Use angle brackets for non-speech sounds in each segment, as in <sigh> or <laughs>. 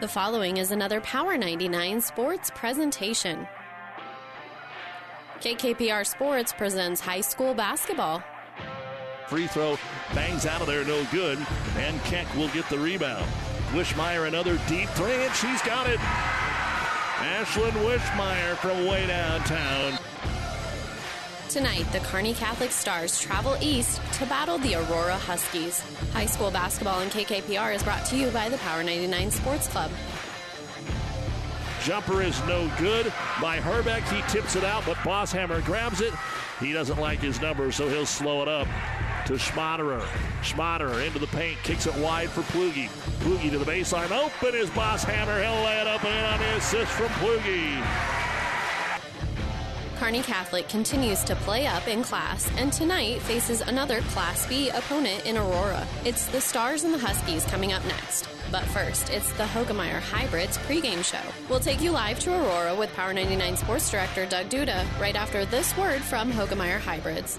The following is another Power 99 sports presentation. KKPR Sports presents high school basketball. Free throw bangs out of there, no good. And Keck will get the rebound. Wishmeyer another deep three, and she's got it. Ashlyn Wishmeyer from way downtown. Tonight, the Kearney Catholic Stars travel east to battle the Aurora Huskies. High school basketball in KKPR is brought to you by the Power 99 Sports Club. Jumper is no good by Herbeck. He tips it out, but Bosshammer grabs it. He doesn't like his number, so he'll slow it up to Schmaderer. Schmaderer into the paint, kicks it wide for Plugi. Plugi to the baseline. Open is Bosshammer. He'll lay it up and on the assist from Plugi. Kearney Catholic continues to play up in class and tonight faces another Class B opponent in Aurora. It's the Stars and the Huskies coming up next. But first, it's the Hoegemeyer Hybrids pregame show. We'll take you live to Aurora with Power 99 Sports Director Doug Duda right after this word from Hoegemeyer Hybrids.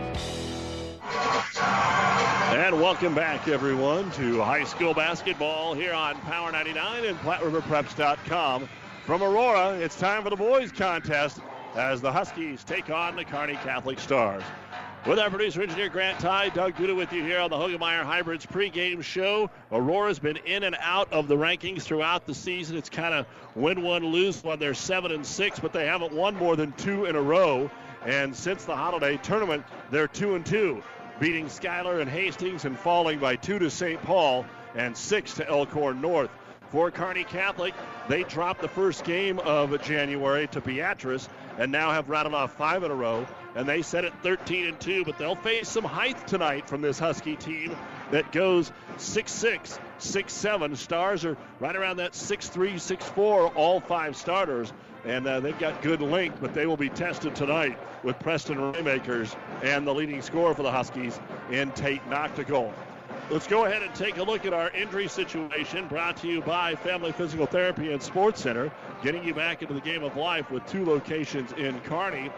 And welcome back, everyone, to high school basketball here on Power 99 and PlatteRiverPreps.com. From Aurora, it's time for the boys' contest as the Huskies take on the Kearney Catholic Stars. With our producer engineer Grant Ty, Doug Duda with you here on the Hoegemeyer Hybrids pregame show. Aurora's been in and out of the rankings throughout the season. It's kind of win one, lose one. They're seven and six, but they haven't won more than two in a row. And since the holiday tournament, they're two and two beating Schuyler and Hastings and falling by two to St. Paul and six to Elkhorn North. For Kearney Catholic, they dropped the first game of January to Beatrice and now have rattled off five in a row. And they set it 13 and 2, but they'll face some height tonight from this Husky team that goes 6'6, 6'7. Stars are right around that 6'3, 6'4, all five starters. And uh, they've got good length, but they will be tested tonight with Preston Raymakers and the leading scorer for the Huskies in Tate Noctigal. Let's go ahead and take a look at our injury situation brought to you by Family Physical Therapy and Sports Center, getting you back into the game of life with two locations in Kearney.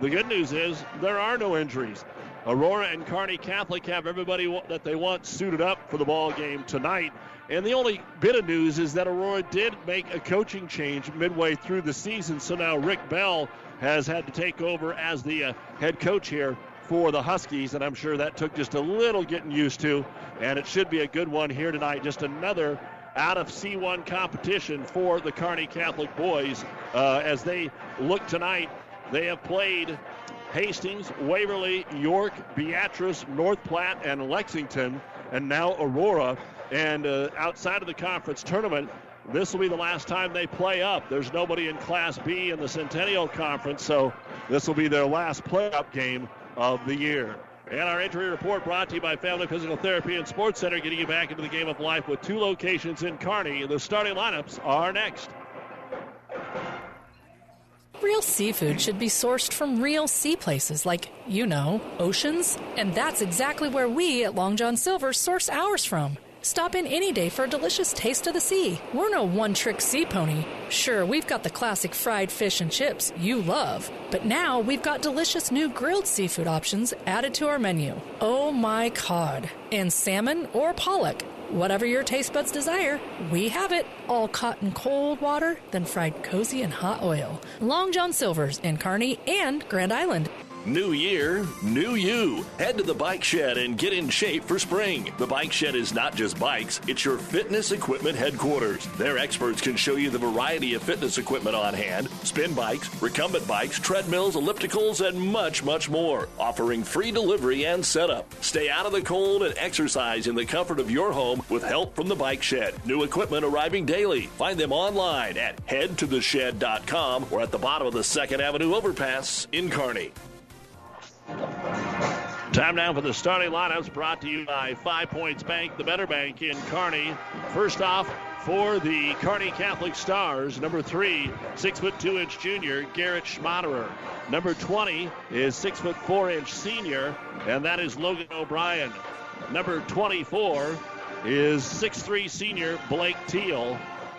The good news is there are no injuries. Aurora and Kearney Catholic have everybody that they want suited up for the ball game tonight. And the only bit of news is that Aurora did make a coaching change midway through the season. So now Rick Bell has had to take over as the uh, head coach here for the Huskies, and I'm sure that took just a little getting used to, and it should be a good one here tonight. Just another out of C1 competition for the Kearney Catholic boys uh, as they look tonight. They have played Hastings, Waverly, York, Beatrice, North Platte, and Lexington, and now Aurora. And uh, outside of the conference tournament, this will be the last time they play up. There's nobody in Class B in the Centennial Conference, so this will be their last play-up game of the year. And our injury report brought to you by Family Physical Therapy and Sports Center, getting you back into the game of life with two locations in Kearney. The starting lineups are next. Real seafood should be sourced from real sea places like, you know, oceans. And that's exactly where we at Long John Silver source ours from. Stop in any day for a delicious taste of the sea. We're no one trick sea pony. Sure, we've got the classic fried fish and chips you love, but now we've got delicious new grilled seafood options added to our menu. Oh my cod! And salmon or pollock. Whatever your taste buds desire, we have it. All caught in cold water, then fried cozy in hot oil. Long John Silver's in Kearney and Grand Island. New year, new you. Head to the Bike Shed and get in shape for spring. The Bike Shed is not just bikes, it's your fitness equipment headquarters. Their experts can show you the variety of fitness equipment on hand spin bikes, recumbent bikes, treadmills, ellipticals, and much, much more. Offering free delivery and setup. Stay out of the cold and exercise in the comfort of your home with help from the Bike Shed. New equipment arriving daily. Find them online at headtotheshed.com or at the bottom of the 2nd Avenue overpass in Kearney. Time now for the starting lineups brought to you by Five Points Bank, the better bank in Kearney. First off, for the Kearney Catholic Stars, number three, six foot two inch junior, Garrett Schmaderer. Number 20 is six foot four inch senior, and that is Logan O'Brien. Number 24 is six-three senior Blake Teal.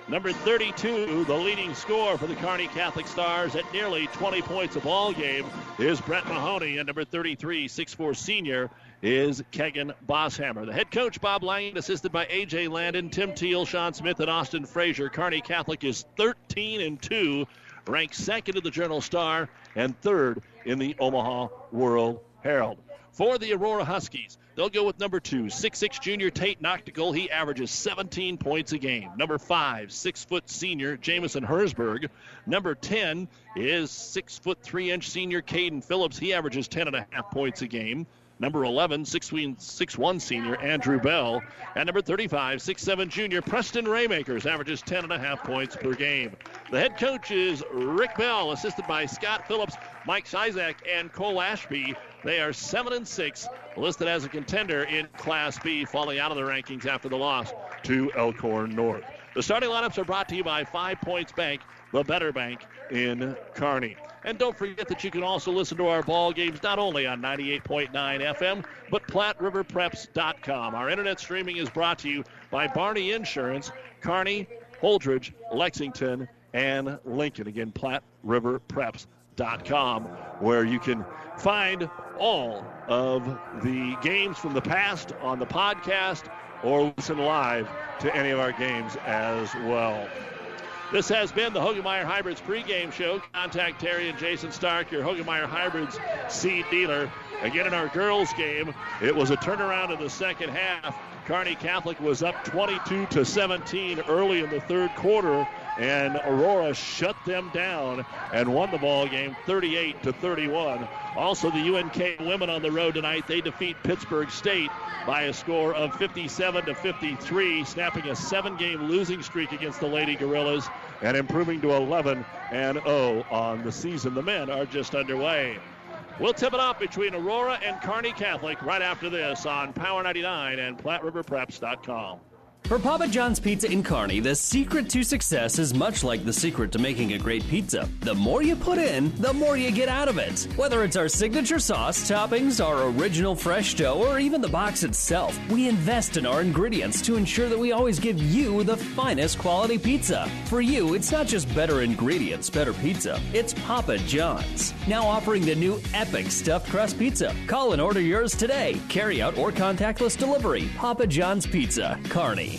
Number 32, the leading scorer for the Kearney Catholic Stars at nearly 20 points a ball game, is Brett Mahoney. And number 33, 6'4 senior, is Kegan Bosshammer. The head coach, Bob Lang, assisted by A.J. Landon, Tim Teal, Sean Smith, and Austin Frazier. Kearney Catholic is 13 and 2, ranked second in the Journal Star, and third in the Omaha World Herald. For the Aurora Huskies, They'll go with number two, six-six junior Tate Noctigal. He averages 17 points a game. Number five, six foot senior Jamison Hersberg. Number 10 is six foot three inch senior Caden Phillips. He averages 10 and a half points a game. Number 11, 6'1 senior Andrew Bell. And number 35, 6'7 junior Preston Raymakers averages 10 and a half points per game. The head coach is Rick Bell, assisted by Scott Phillips, Mike Sizak, and Cole Ashby. They are 7 and 6, listed as a contender in Class B, falling out of the rankings after the loss to Elkhorn North. The starting lineups are brought to you by Five Points Bank, the better bank in Kearney. And don't forget that you can also listen to our ball games not only on 98.9 FM, but PlatteRiverPreps.com. Our internet streaming is brought to you by Barney Insurance, Kearney, Holdrege, Lexington, and Lincoln. Again, PlatteRiverPreps.com, where you can find all of the games from the past on the podcast or listen live to any of our games as well. This has been the Hoegemeyer Hybrids pregame show. Contact Terry and Jason Stark, your Hoegemeyer Hybrids seed dealer. Again, in our girls' game, it was a turnaround in the second half. Kearney Catholic was up 22 to 17 early in the third quarter and Aurora shut them down and won the ball game 38 to 31. Also, the UNK women on the road tonight they defeat Pittsburg State by a score of 57 to 53, snapping a seven-game losing streak against the Lady Gorillas and improving to 11 and 0 on the season. The men are just underway. We'll tip it off between Aurora and Kearney Catholic right after this on Power 99 and PlatteRiverPreps.com. For Papa John's Pizza in Kearney, the secret to success is much like the secret to making a great pizza. The more you put in, the more you get out of it. Whether it's our signature sauce, toppings, our original fresh dough, or even the box itself, we invest in our ingredients to ensure that we always give you the finest quality pizza. For you, it's not just better ingredients, better pizza. It's Papa John's. Now offering the new epic stuffed crust pizza. Call and order yours today. Carry out or contactless delivery. Papa John's Pizza, Kearney.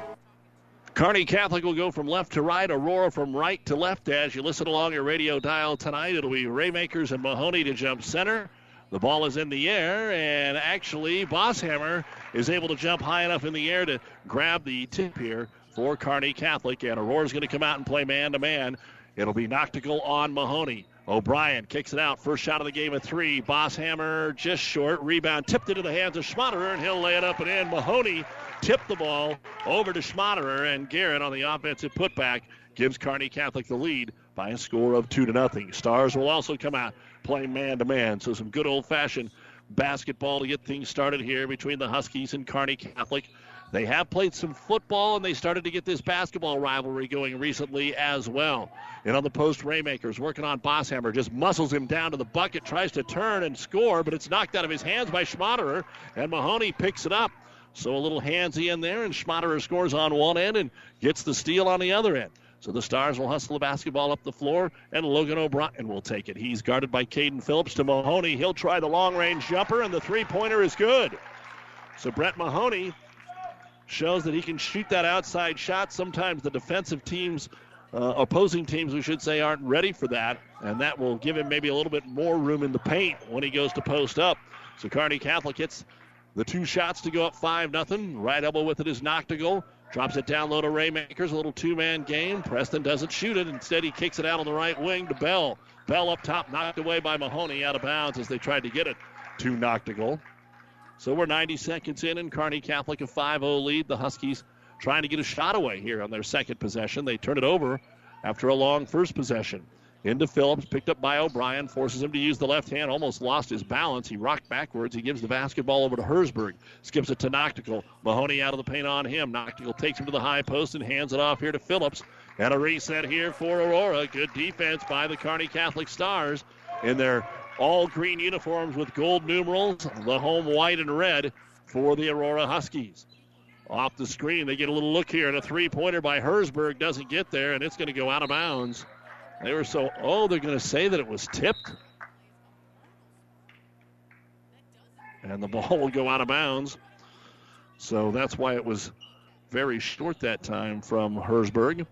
Kearney Catholic will go from left to right, Aurora from right to left. As you listen along your radio dial tonight, it'll be Raymakers and Mahoney to jump center. The ball is in the air, and actually, Bosshammer is able to jump high enough in the air to grab the tip here for Kearney Catholic. And Aurora's going to come out and play man to man. It'll be Noctigal on Mahoney. O'Brien kicks it out. First shot of the game at three. Bosshammer just short. Rebound tipped into the hands of Schmaderer, and he'll lay it up and in. Mahoney tipped the ball over to Schmaderer, and Garrett on the offensive putback gives Kearney Catholic the lead by a score of two to nothing. Stars will also come out playing man to man. So some good old fashioned basketball to get things started here between the Huskies and Kearney Catholic. They have played some football and they started to get this basketball rivalry going recently as well. And on the post, Raymakers working on Bosshammer, just muscles him down to the bucket, tries to turn and score, but it's knocked out of his hands by Schmaderer, and Mahoney picks it up. So a little handsy in there, and Schmaderer scores on one end and gets the steal on the other end. So the Stars will hustle the basketball up the floor, and Logan O'Brien will take it. He's guarded by Caden Phillips to Mahoney. He'll try the long range jumper, and the three pointer is good. So Brett Mahoney shows that he can shoot that outside shot. Sometimes the defensive teams, uh, opposing teams, we should say, aren't ready for that, and that will give him maybe a little bit more room in the paint when he goes to post up. So Kearney Catholic hits the two shots to go up 5 nothing. Right elbow with it is Noctigal. Drops it down low to Raymakers. A little two man game. Preston doesn't shoot it. Instead, he kicks it out on the right wing to Bell. Bell up top, knocked away by Mahoney out of bounds as they tried to get it to Noctigal. So we're 90 seconds in, and Kearney Catholic a 5 0 lead. The Huskies trying to get a shot away here on their second possession. They turn it over after a long first possession. Into Phillips, picked up by O'Brien, forces him to use the left hand, almost lost his balance. He rocked backwards. He gives the basketball over to Hersberg, skips it to Noctigal. Mahoney out of the paint on him. Noctigal takes him to the high post and hands it off here to Phillips. And a reset here for Aurora. Good defense by the Kearney Catholic Stars in their all green uniforms with gold numerals, the home white and red for the Aurora Huskies. Off the screen, they get a little look here, and a three pointer by Hersberg doesn't get there, and it's going to go out of bounds. They were so, oh, they're going to say that it was tipped. And the ball will go out of bounds. So that's why it was very short that time from Hersberg.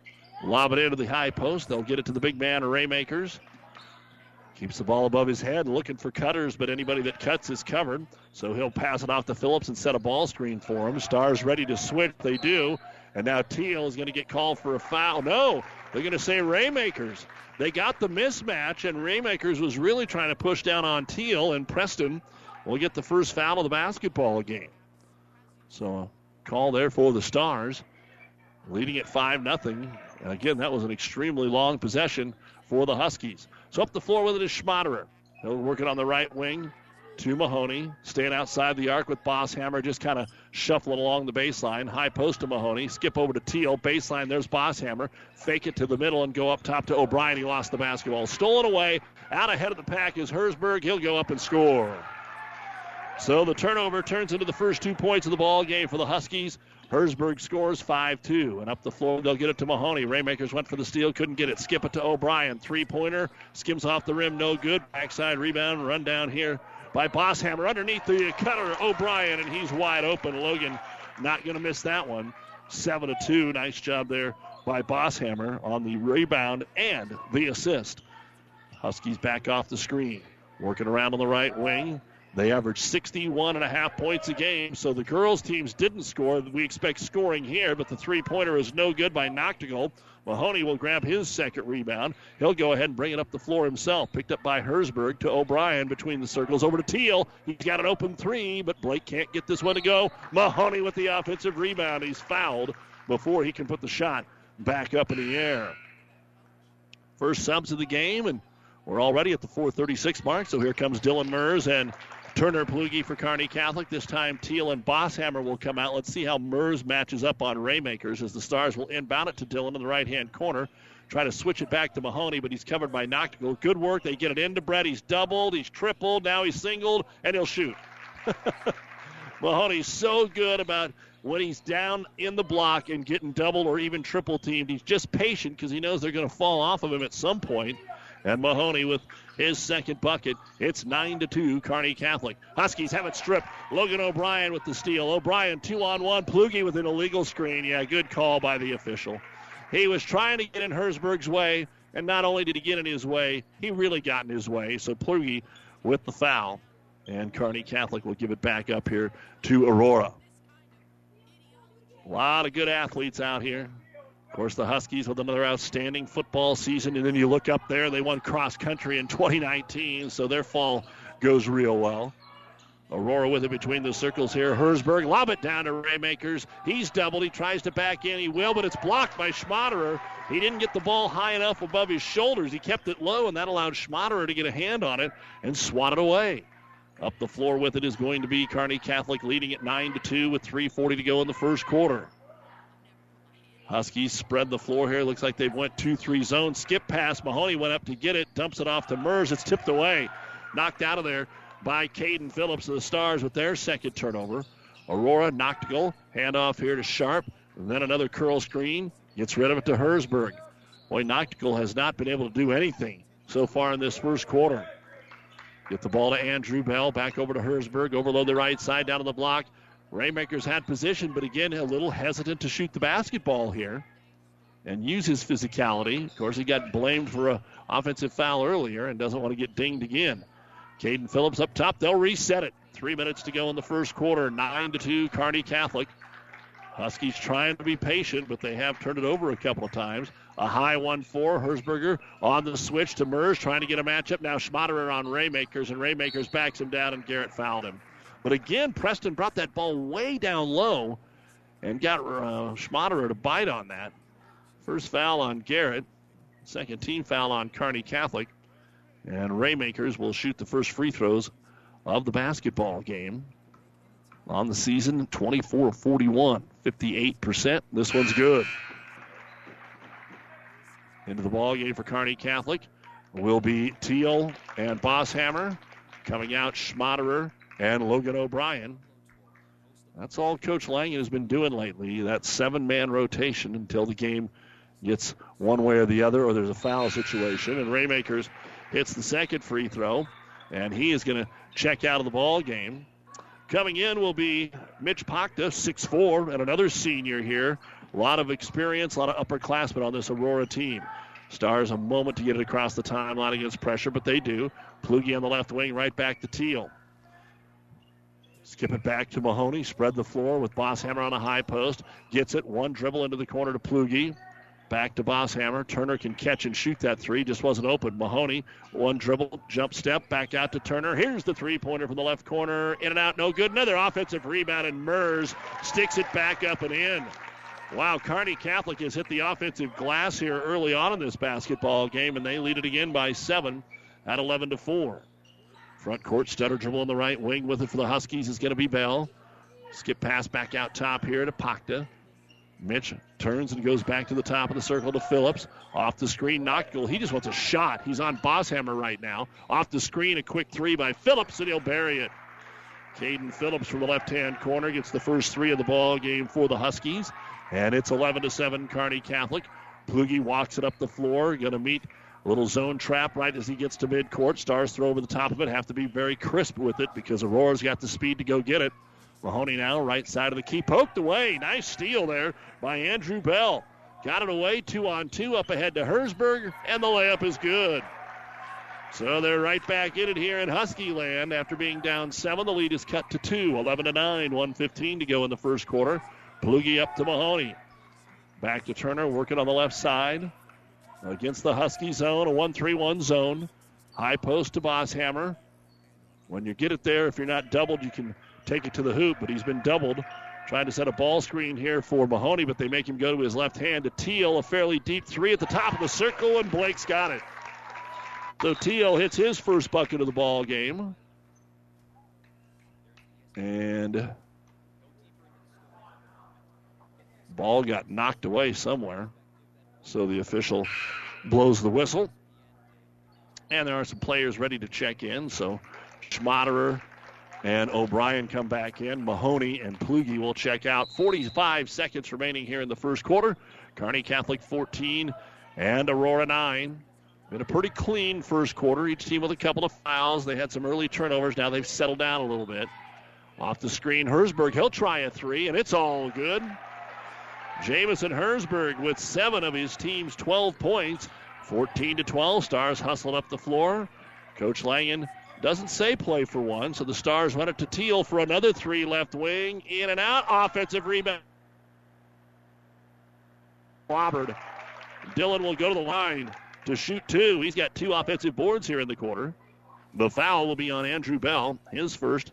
Lob it into the high post. They'll get it to the big man, Raymakers. Keeps the ball above his head, looking for cutters, but anybody that cuts is covered. So he'll pass it off to Phillips and set a ball screen for him. Stars ready to switch. They do. And now Teal is going to get called for a foul. No, they're going to say Raymakers. They got the mismatch, and Raymakers was really trying to push down on Teal, and Preston will get the first foul of the basketball game. So, call there for the Stars, leading at 5 0. And again, that was an extremely long possession for the Huskies. So, up the floor with it is Schmaderer. He'll work it on the right wing to Mahoney. Staying outside the arc with Bosshammer, just kind of shuffling along the baseline. High post to Mahoney. Skip over to Teal. Baseline, there's Bosshammer. Fake it to the middle and go up top to O'Brien. He lost the basketball. Stolen away. Out ahead of the pack is Hersberg. He'll go up and score. So the turnover turns into the first two points of the ball game for the Huskies. Hersberg scores 5 2. And up the floor, they'll get it to Mahoney. Raymakers went for the steal, couldn't get it. Skip it to O'Brien. Three pointer, skims off the rim, no good. Backside rebound, run down here by Bosshammer underneath the cutter O'Brien, and he's wide open. Logan not going to miss that one. Seven to two. Nice job there by Bosshammer on the rebound and the assist. Huskies back off the screen, working around on the right wing. They average 61 and a half points a game, so the girls' teams didn't score. We expect scoring here, but the three pointer is no good by Noctigal. Mahoney will grab his second rebound. He'll go ahead and bring it up the floor himself. Picked up by Hersberg to O'Brien between the circles. Over to Teal. He's got an open three, but Blake can't get this one to go. Mahoney with the offensive rebound. He's fouled before he can put the shot back up in the air. First subs of the game, and we're already at the 436 mark. So here comes Dylan Mers and Turner Plugi for Kearney Catholic. This time Teal and Bosshammer will come out. Let's see how Mers matches up on Raymakers as the Stars will inbound it to Dylan in the right hand corner. Try to switch it back to Mahoney, but he's covered by Noctigal. Good work. They get it into Brett. He's doubled, he's tripled, now he's singled, and he'll shoot. <laughs> Mahoney's so good about when he's down in the block and getting doubled or even triple teamed. He's just patient because he knows they're going to fall off of him at some point. And Mahoney with his second bucket. It's 9 to 2, Kearney Catholic. Huskies have it stripped. Logan O'Brien with the steal. O'Brien two on one. Plugi with an illegal screen. Yeah, good call by the official. He was trying to get in Hersberg's way, and not only did he get in his way, he really got in his way. So Plugi with the foul. And Kearney Catholic will give it back up here to Aurora. A lot of good athletes out here. Of course, the Huskies with another outstanding football season, and then you look up there, they won cross country in 2019, so their fall goes real well. Aurora with it between the circles here. Hersberg, lob it down to Raymakers. He's doubled. He tries to back in. He will, but it's blocked by Schmaderer. He didn't get the ball high enough above his shoulders. He kept it low, and that allowed Schmaderer to get a hand on it and swat it away. Up the floor with it is going to be Kearney Catholic leading at 9 to 2 with 3.40 to go in the first quarter. Huskies spread the floor here. Looks like they've went 2-3 zone. Skip pass. Mahoney went up to get it. Dumps it off to Mers. It's tipped away. Knocked out of there by Caden Phillips of the Stars with their second turnover. Aurora Noctigal. Handoff here to Sharp. And then another curl screen. Gets rid of it to Hersberg. Boy, Noctigal has not been able to do anything so far in this first quarter. Get the ball to Andrew Bell. Back over to Hersberg. Overload the right side down to the block. Raymakers had position, but again, a little hesitant to shoot the basketball here and use his physicality. Of course, he got blamed for an offensive foul earlier and doesn't want to get dinged again. Caden Phillips up top. They'll reset it. Three minutes to go in the first quarter. Nine to two, Kearney Catholic. Huskies trying to be patient, but they have turned it over a couple of times. A high 1 for Hersberger on the switch to Mers, trying to get a matchup. Now Schmaderer on Raymakers, and Raymakers backs him down, and Garrett fouled him. But again, Preston brought that ball way down low and got uh, Schmaderer to bite on that. First foul on Garrett, second team foul on Kearney Catholic. And Raymakers will shoot the first free throws of the basketball game. On the season, 24 41, 58%. This one's good. Into the ball game for Kearney Catholic will be Teal and Bosshammer. Coming out, Schmaderer and Logan O'Brien. That's all Coach Langen has been doing lately, that seven man rotation until the game gets one way or the other or there's a foul situation. And Raymakers hits the second free throw, and he is going to check out of the ball game. Coming in will be Mitch Pakta, 6'4, and another senior here. A lot of experience, a lot of upperclassmen on this Aurora team. Stars a moment to get it across the timeline against pressure, but they do. Plugi on the left wing, right back to Teal. Skip it back to Mahoney. Spread the floor with Bosshammer on a high post. Gets it. One dribble into the corner to Plugi. Back to Bosshammer. Turner can catch and shoot that three. Just wasn't open. Mahoney, one dribble, jump step, back out to Turner. Here's the three pointer from the left corner. In and out, no good. Another offensive rebound, and Mers sticks it back up and in. Wow, Kearney Catholic has hit the offensive glass here early on in this basketball game, and they lead it again by seven at 11 to 4. Front court, stutter dribble on the right wing with it for the Huskies is going to be Bell. Skip pass back out top here to Pakta. Mitch turns and goes back to the top of the circle to Phillips. Off the screen, Noctigal. He just wants a shot. He's on Bosshammer right now. Off the screen, a quick three by Phillips, and he'll bury it. Caden Phillips from the left-hand corner gets the first three of the ball game for the Huskies, and it's 11 to 7 Kearney Catholic. Plugi walks it up the floor, going to meet a little zone trap right as he gets to midcourt. Stars throw over the top of it. Have to be very crisp with it because Aurora's got the speed to go get it. Mahoney now, right side of the key, poked away. Nice steal there by Andrew Bell. Got it away, two on two, up ahead to Hersberg, and the layup is good. So they're right back in it here in Husky land after being down seven. The lead is cut to two, 11 to 9, 115 to go in the first quarter. Plugi up to Mahoney. Back to Turner, working on the left side against the Husky zone, a 1 3 1 zone. High post to Bosshammer. When you get it there, if you're not doubled, you can take it to the hoop, but he's been doubled. Trying to set a ball screen here for Mahoney, but they make him go to his left hand to Teal. A fairly deep three at the top of the circle, and Blake's got it. So Teal hits his first bucket of the ball game. And ball got knocked away somewhere. So the official blows the whistle. And there are some players ready to check in. So Schmaderer and O'Brien come back in. Mahoney and Plugi will check out. 45 seconds remaining here in the first quarter. Kearney Catholic 14 and Aurora 9. Been a pretty clean first quarter. Each team with a couple of fouls. They had some early turnovers. Now they've settled down a little bit. Off the screen, Hersberg. He'll try a three, and it's all good. Jamison Hersberg with seven of his team's 12 points. 14 to 12. Stars hustling up the floor. Coach Langen doesn't say play for one, so the Stars run it to Teal for another three left wing. In and out. Offensive rebound. clobbered. Dylan will go to the line to shoot two. He's got two offensive boards here in the quarter. The foul will be on Andrew Bell, his first.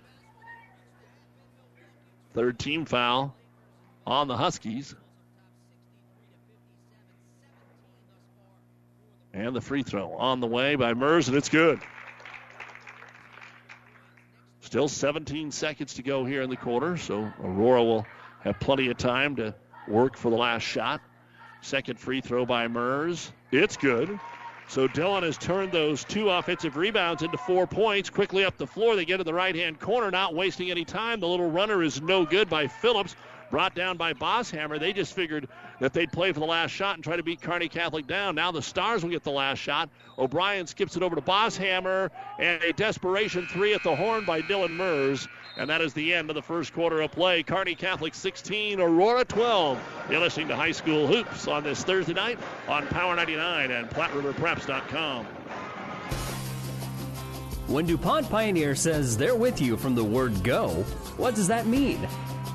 Third team foul on the Huskies. And the free throw on the way by Mers, and it's good. Still 17 seconds to go here in the quarter, so Aurora will have plenty of time to work for the last shot. Second free throw by Mers. It's good. So Dylan has turned those two offensive rebounds into four points. Quickly up the floor, they get to the right hand corner, not wasting any time. The little runner is no good by Phillips brought down by Bosshammer. They just figured that they'd play for the last shot and try to beat Kearney Catholic down. Now the Stars will get the last shot. O'Brien skips it over to Bosshammer, and a desperation three at the horn by Dylan Mers. And that is the end of the first quarter of play. Kearney Catholic 16, Aurora 12. You're listening to High School Hoops on this Thursday night on Power 99 and PlatteRiverPreps.com. When DuPont Pioneer says they're with you from the word go, what does that mean?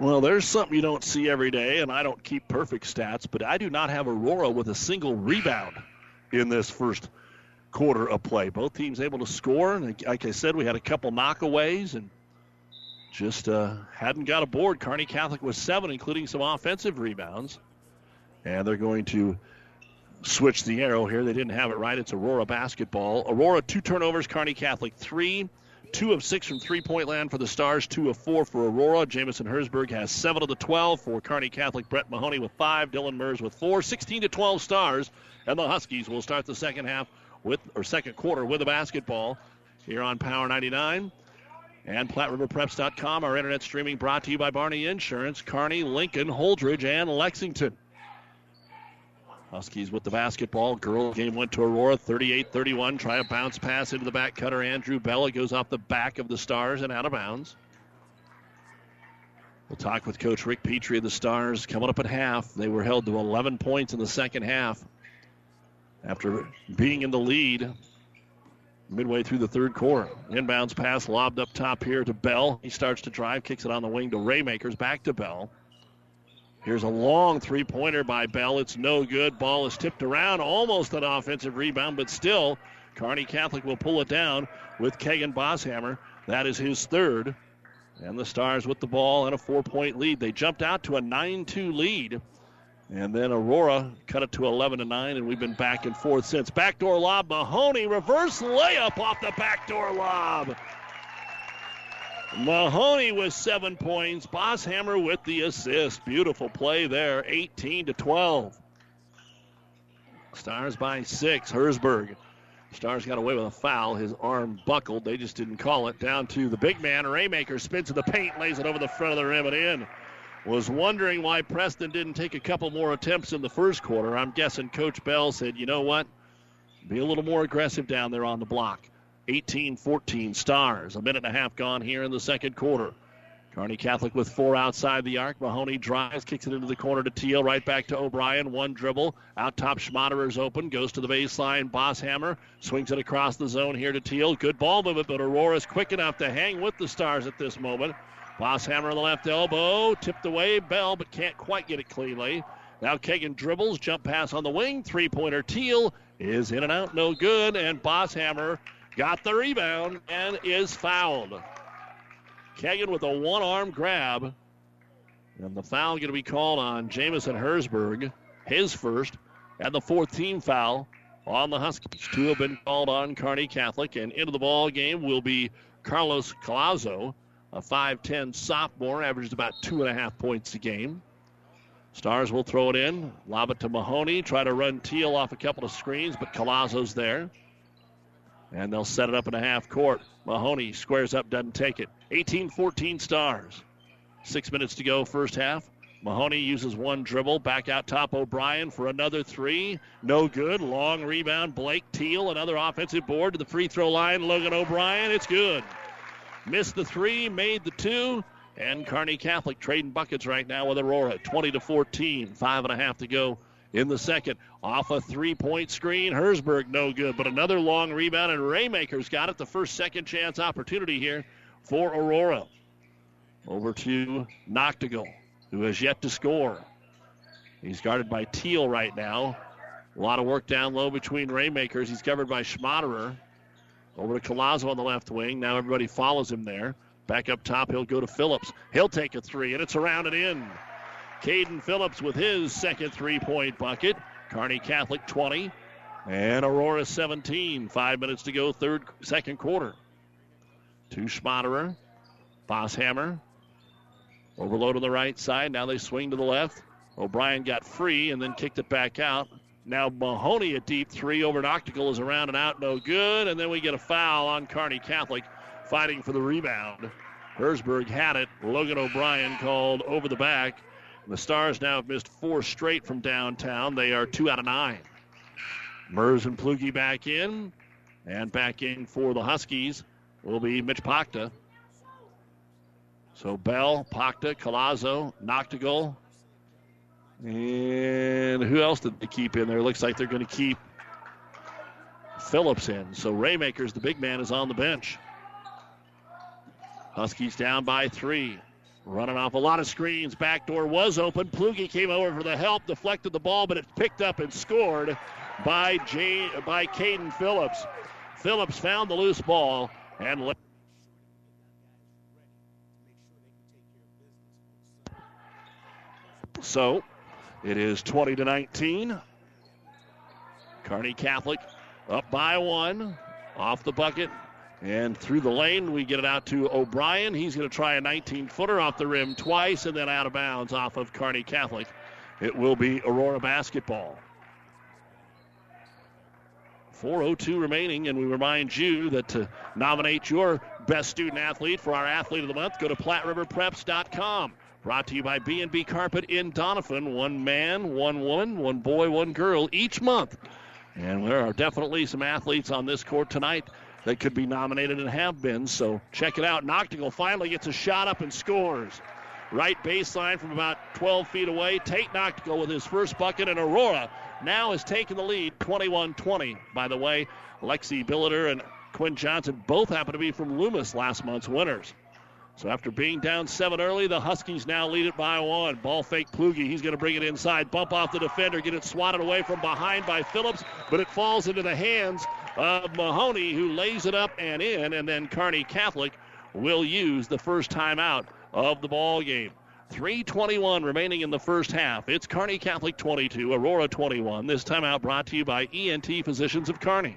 Well, there's something you don't see every day, and I don't keep perfect stats, but I do not have Aurora with a single rebound in this first quarter of play. Both teams able to score, and like I said, we had a couple knockaways and just uh, hadn't got a board. Kearney Catholic was seven, including some offensive rebounds, and they're going to switch the arrow here. They didn't have it right. It's Aurora basketball. Aurora two turnovers, Kearney Catholic three. Two of six from three point land for the Stars, two of four for Aurora. Jamison Hersberg has seven of the 12 for Kearney Catholic. Brett Mahoney with five, Dylan Mers with four. 16 to 12 Stars. And the Huskies will start the second half with, or second quarter with a basketball here on Power 99 and PlatteRiverPreps.com. Our internet streaming brought to you by Barney Insurance, Kearney, Lincoln, Holdrege, and Lexington. Huskies with the basketball. Girl game went to Aurora 38 31. Try a bounce pass into the back cutter. Andrew Bella goes off the back of the Stars and out of bounds. We'll talk with Coach Rick Petrie of the Stars coming up at half. They were held to 11 points in the second half after being in the lead midway through the third quarter. Inbounds pass lobbed up top here to Bell. He starts to drive, kicks it on the wing to Raymakers. Back to Bell. Here's a long three pointer by Bell. It's no good. Ball is tipped around, almost an offensive rebound, but still, Kearney Catholic will pull it down with Kagan Bosshammer. That is his third. And the Stars with the ball and a four point lead. They jumped out to a 9 2 lead. And then Aurora cut it to 11 to 9, and we've been back and forth since. Backdoor lob, Mahoney, reverse layup off the backdoor lob. Mahoney with seven points. Bosshammer with the assist. Beautiful play there. 18 to 12. Stars by six. Hersberg. Stars got away with a foul. His arm buckled. They just didn't call it. Down to the big man. Raymaker spins to the paint, lays it over the front of the rim and in. Was wondering why Preston didn't take a couple more attempts in the first quarter. I'm guessing Coach Bell said, you know what? Be a little more aggressive down there on the block. 18 14 Stars. A minute and a half gone here in the second quarter. Kearney Catholic with four outside the arc. Mahoney drives, kicks it into the corner to Teal, right back to O'Brien. One dribble. Out top, Schmaderer's open. Goes to the baseline. Bosshammer swings it across the zone here to Teal. Good ball movement, but Aurora's quick enough to hang with the Stars at this moment. Bosshammer on the left elbow. Tipped away. Bell, but can't quite get it cleanly. Now Kagan dribbles. Jump pass on the wing. Three pointer. Teal is in and out. No good. And Bosshammer got the rebound and is fouled. Kagan with a one arm grab. And the foul is going to be called on Jamison Hersberg, his first, and the fourth team foul on the Huskies. Two have been called on Kearney Catholic, and into the ball game will be Carlos Colazo, a 5'10 sophomore, averages about two and a half points a game. Stars will throw it in, lob it to Mahoney, try to run Teal off a couple of screens, but Colazo's there. And they'll set it up in a half court. Mahoney squares up, doesn't take it. 18 14 stars. Six minutes to go, first half. Mahoney uses one dribble, back out top O'Brien for another three. No good. Long rebound. Blake Teal, another offensive board to the free throw line. Logan O'Brien, it's good. Missed the three, made the two. And Kearney Catholic trading buckets right now with Aurora. 20 to 14. Five and a half to go in the second. Off a three point screen. Hersberg, no good. But another long rebound, and Raymaker's got it. The first second chance opportunity here for Aurora. Over to Noctigal who has yet to score. He's guarded by Teal right now. A lot of work down low between Raymakers. He's covered by Schmaderer. Over to Colazo on the left wing. Now everybody follows him there. Back up top, he'll go to Phillips. He'll take a three, and it's around and in. Caden Phillips with his second three point bucket. Kearney Catholic 20 and Aurora 17. Five minutes to go, third, second quarter. To Schmaderer. Bosshammer Overload on the right side. Now they swing to the left. O'Brien got free and then kicked it back out. Now Mahoney, a deep three over Noctigal, is around and out, no good. And then we get a foul on Kearney Catholic, fighting for the rebound. Hersberg had it. Logan O'Brien called over the back. The Stars now have missed four straight from downtown. They are two out of nine. Mers and Plugi back in. And back in for the Huskies will be Mitch Pakta. So Bell, Pakta, Colazo, Noctigal. And who else did they keep in there? Looks like they're going to keep Phillips in. So Raymakers, the big man, is on the bench. Huskies down by three. Running off a lot of screens. Back door was open. Plugi came over for the help, deflected the ball, but it picked up and scored by Jay, by Caden Phillips. Phillips found the loose ball and left. So it is 20 to 19. Kearney Catholic up by one, off the bucket, and through the lane. We get it out to O'Brien. He's going to try a 19 footer off the rim twice and then out of bounds off of Kearney Catholic. It will be Aurora basketball. 4.02 remaining, and we remind you that to nominate your best student athlete for our Athlete of the Month, go to PlatteRiverPreps.com. Brought to you by B&B Carpet in Doniphan. One man, one woman, one boy, one girl each month. And there are definitely some athletes on this court tonight that could be nominated and have been. So check it out. Noctigal finally gets a shot up and scores. Right baseline from about 12 feet away. Tate Noctigal with his first bucket, and Aurora now has taken the lead 21 20. By the way, Lexi Billiter and Quinn Johnson both happen to be from Loomis last month's winners. So after being down seven early, the Huskies now lead it by one. Ball fake Plugi. He's going to bring it inside, bump off the defender, get it swatted away from behind by Phillips, but it falls into the hands of Mahoney, who lays it up and in, and then Kearney Catholic will use the first timeout of the ball game. 321 remaining in the first half. It's Kearney Catholic 22, Aurora 21. This timeout brought to you by ENT Physicians of Kearney.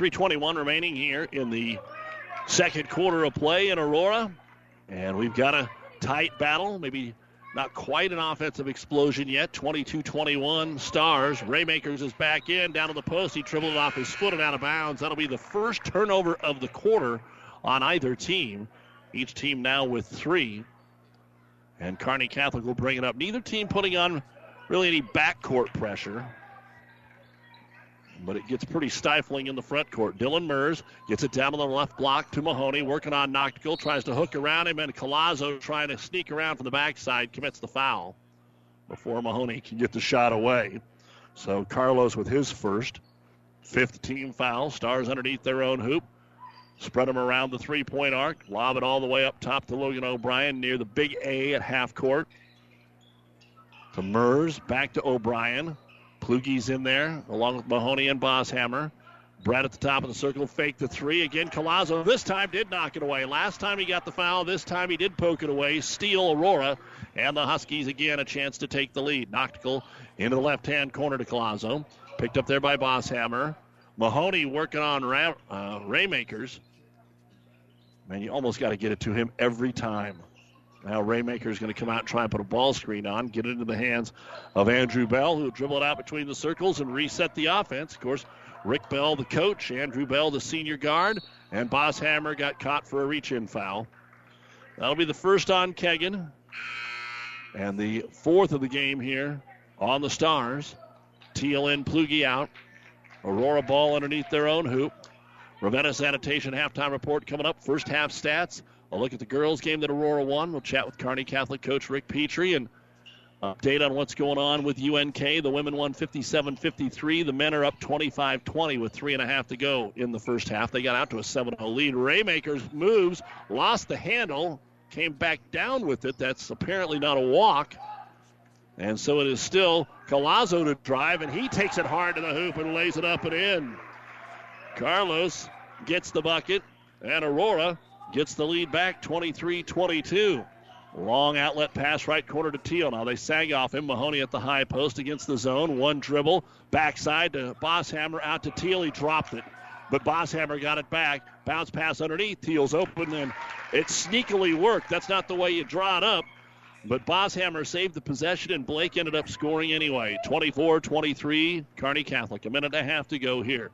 321 remaining here in the second quarter of play in Aurora. And we've got a tight battle, maybe not quite an offensive explosion yet. 22 21 stars. Raymakers is back in, down to the post. He dribbled off his foot and out of bounds. That'll be the first turnover of the quarter on either team. Each team now with three. And Kearney Catholic will bring it up. Neither team putting on really any backcourt pressure but it gets pretty stifling in the front court. Dylan Mers gets it down on the left block to Mahoney, working on Noctigal, tries to hook around him, and Colazo trying to sneak around from the backside commits the foul. before Mahoney can get the shot away. So Carlos with his first, fifth team foul. Stars underneath their own hoop. Spread them around the three point arc. Lob it all the way up top to Logan O'Brien near the big A at half court. To Mers, back to O'Brien. Plugi's in there along with Mahoney and Bosshammer. Brett at the top of the circle, fake the three. Again, Colazo this time did knock it away. Last time he got the foul, this time he did poke it away. Steal Aurora, and the Huskies again a chance to take the lead. Noctigal into the left hand corner to Colazo. Picked up there by Bosshammer. Mahoney working on Ra- uh, Raymakers. Man, you almost got to get it to him every time. Now Raymaker is going to come out and try and put a ball screen on, get it into the hands of Andrew Bell, who dribbled out between the circles and reset the offense. Of course, Rick Bell, the coach, Andrew Bell, the senior guard, and Bosshammer got caught for a reach-in foul. That'll be the first on Kegan, and the fourth of the game here on the Stars. Teal in, Plugi out. Aurora ball underneath their own hoop. Ravenna Sanitation halftime report coming up. First half stats. A look at the girls' game that Aurora won. We'll chat with Kearney Catholic coach Rick Petrie and update on what's going on with UNK. The women won 57 53. The men are up 25 20 with three and a half to go in the first half. They got out to a 7 0 lead. Raymakers moves, lost the handle, came back down with it. That's apparently not a walk. And so it is still Colazo to drive, and he takes it hard to the hoop and lays it up and in. Carlos gets the bucket, and Aurora gets the lead back 23 22. Long outlet pass right corner to Teal. Now they sag off him. Mahoney at the high post against the zone. One dribble. Backside to Bosshammer out to Teal. He dropped it. But Bosshammer got it back. Bounce pass underneath. Teal's open and it sneakily worked. That's not the way you draw it up. But Bosshammer saved the possession and Blake ended up scoring anyway. 24 23. Kearney Catholic. A minute and a half to go here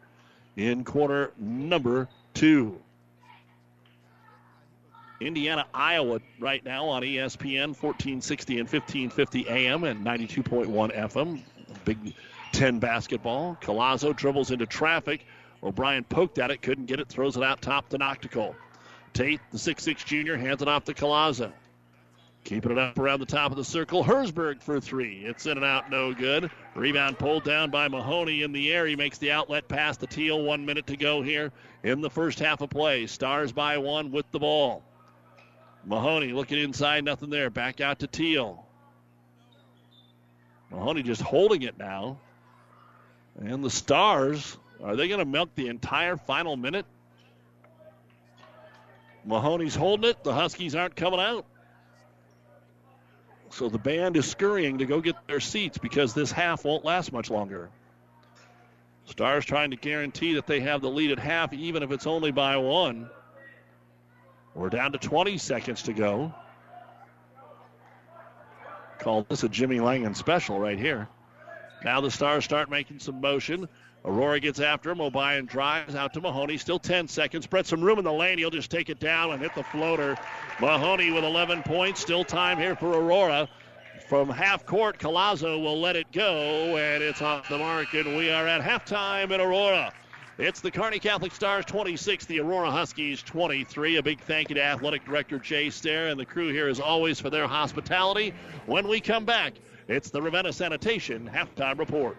in quarter number two. Indiana, Iowa right now on ESPN 1460 and 1550 AM and 92.1 FM. Big 10 basketball. Colazo dribbles into traffic. O'Brien poked at it, couldn't get it, throws it out top to Noctigal. Tate, the 6'6 junior, hands it off to Colazo. Keeping it up around the top of the circle. Hersberg for three. It's in and out, no good. Rebound pulled down by Mahoney in the air. He makes the outlet pass to Teal. One minute to go here in the first half of play. Stars by one with the ball. Mahoney looking inside, nothing there. Back out to Teal. Mahoney just holding it now. And the Stars, are they going to milk the entire final minute? Mahoney's holding it. The Huskies aren't coming out. So the band is scurrying to go get their seats because this half won't last much longer. Stars trying to guarantee that they have the lead at half, even if it's only by one. We're down to 20 seconds to go. Call this a Jimmy Langen special right here. Now the Stars start making some motion. Aurora gets after him. O'Brien drives out to Mahoney. Still 10 seconds. Spread some room in the lane. He'll just take it down and hit the floater. Mahoney with 11 points. Still time here for Aurora. From half court, Colazo will let it go, and it's off the mark, and we are at halftime in Aurora. It's the Kearney Catholic Stars 26, the Aurora Huskies 23. A big thank you to Athletic Director Jay Stair and the crew here, as always, for their hospitality. When we come back, it's the Ravenna Sanitation halftime report.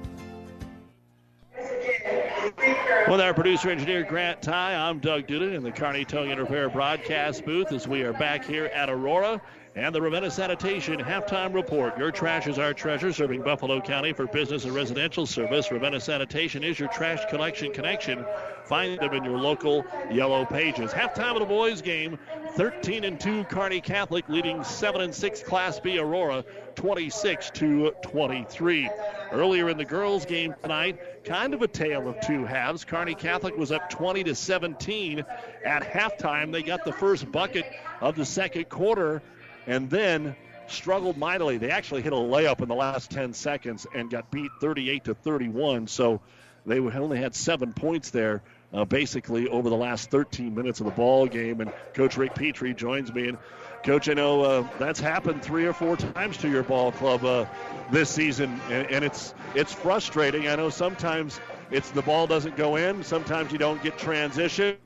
With our producer engineer Grant Ty, I'm Doug Duda in the Kearney Towing and Repair broadcast booth as we are back here at Aurora and the Ravenna Sanitation halftime report. Your trash is our treasure, serving Buffalo County for business and residential service. Ravenna Sanitation is your trash collection connection. Find them in your local yellow pages. Halftime of the boys' game 13 and 2 Kearney Catholic leading 7 and 6 Class B Aurora 26 to 23. Earlier in the girls' game tonight, kind of a tale of two halves. Kearney Catholic was up 20 to 17 at halftime. They got the first bucket of the second quarter and then struggled mightily. They actually hit a layup in the last 10 seconds and got beat 38 to 31. So they only had seven points there. Uh, basically, over the last 13 minutes of the ball game, and Coach Rick Petrie joins me. And Coach, I know uh, that's happened three or four times to your ball club uh, this season, and, and it's it's frustrating. I know sometimes it's the ball doesn't go in, sometimes you don't get transition.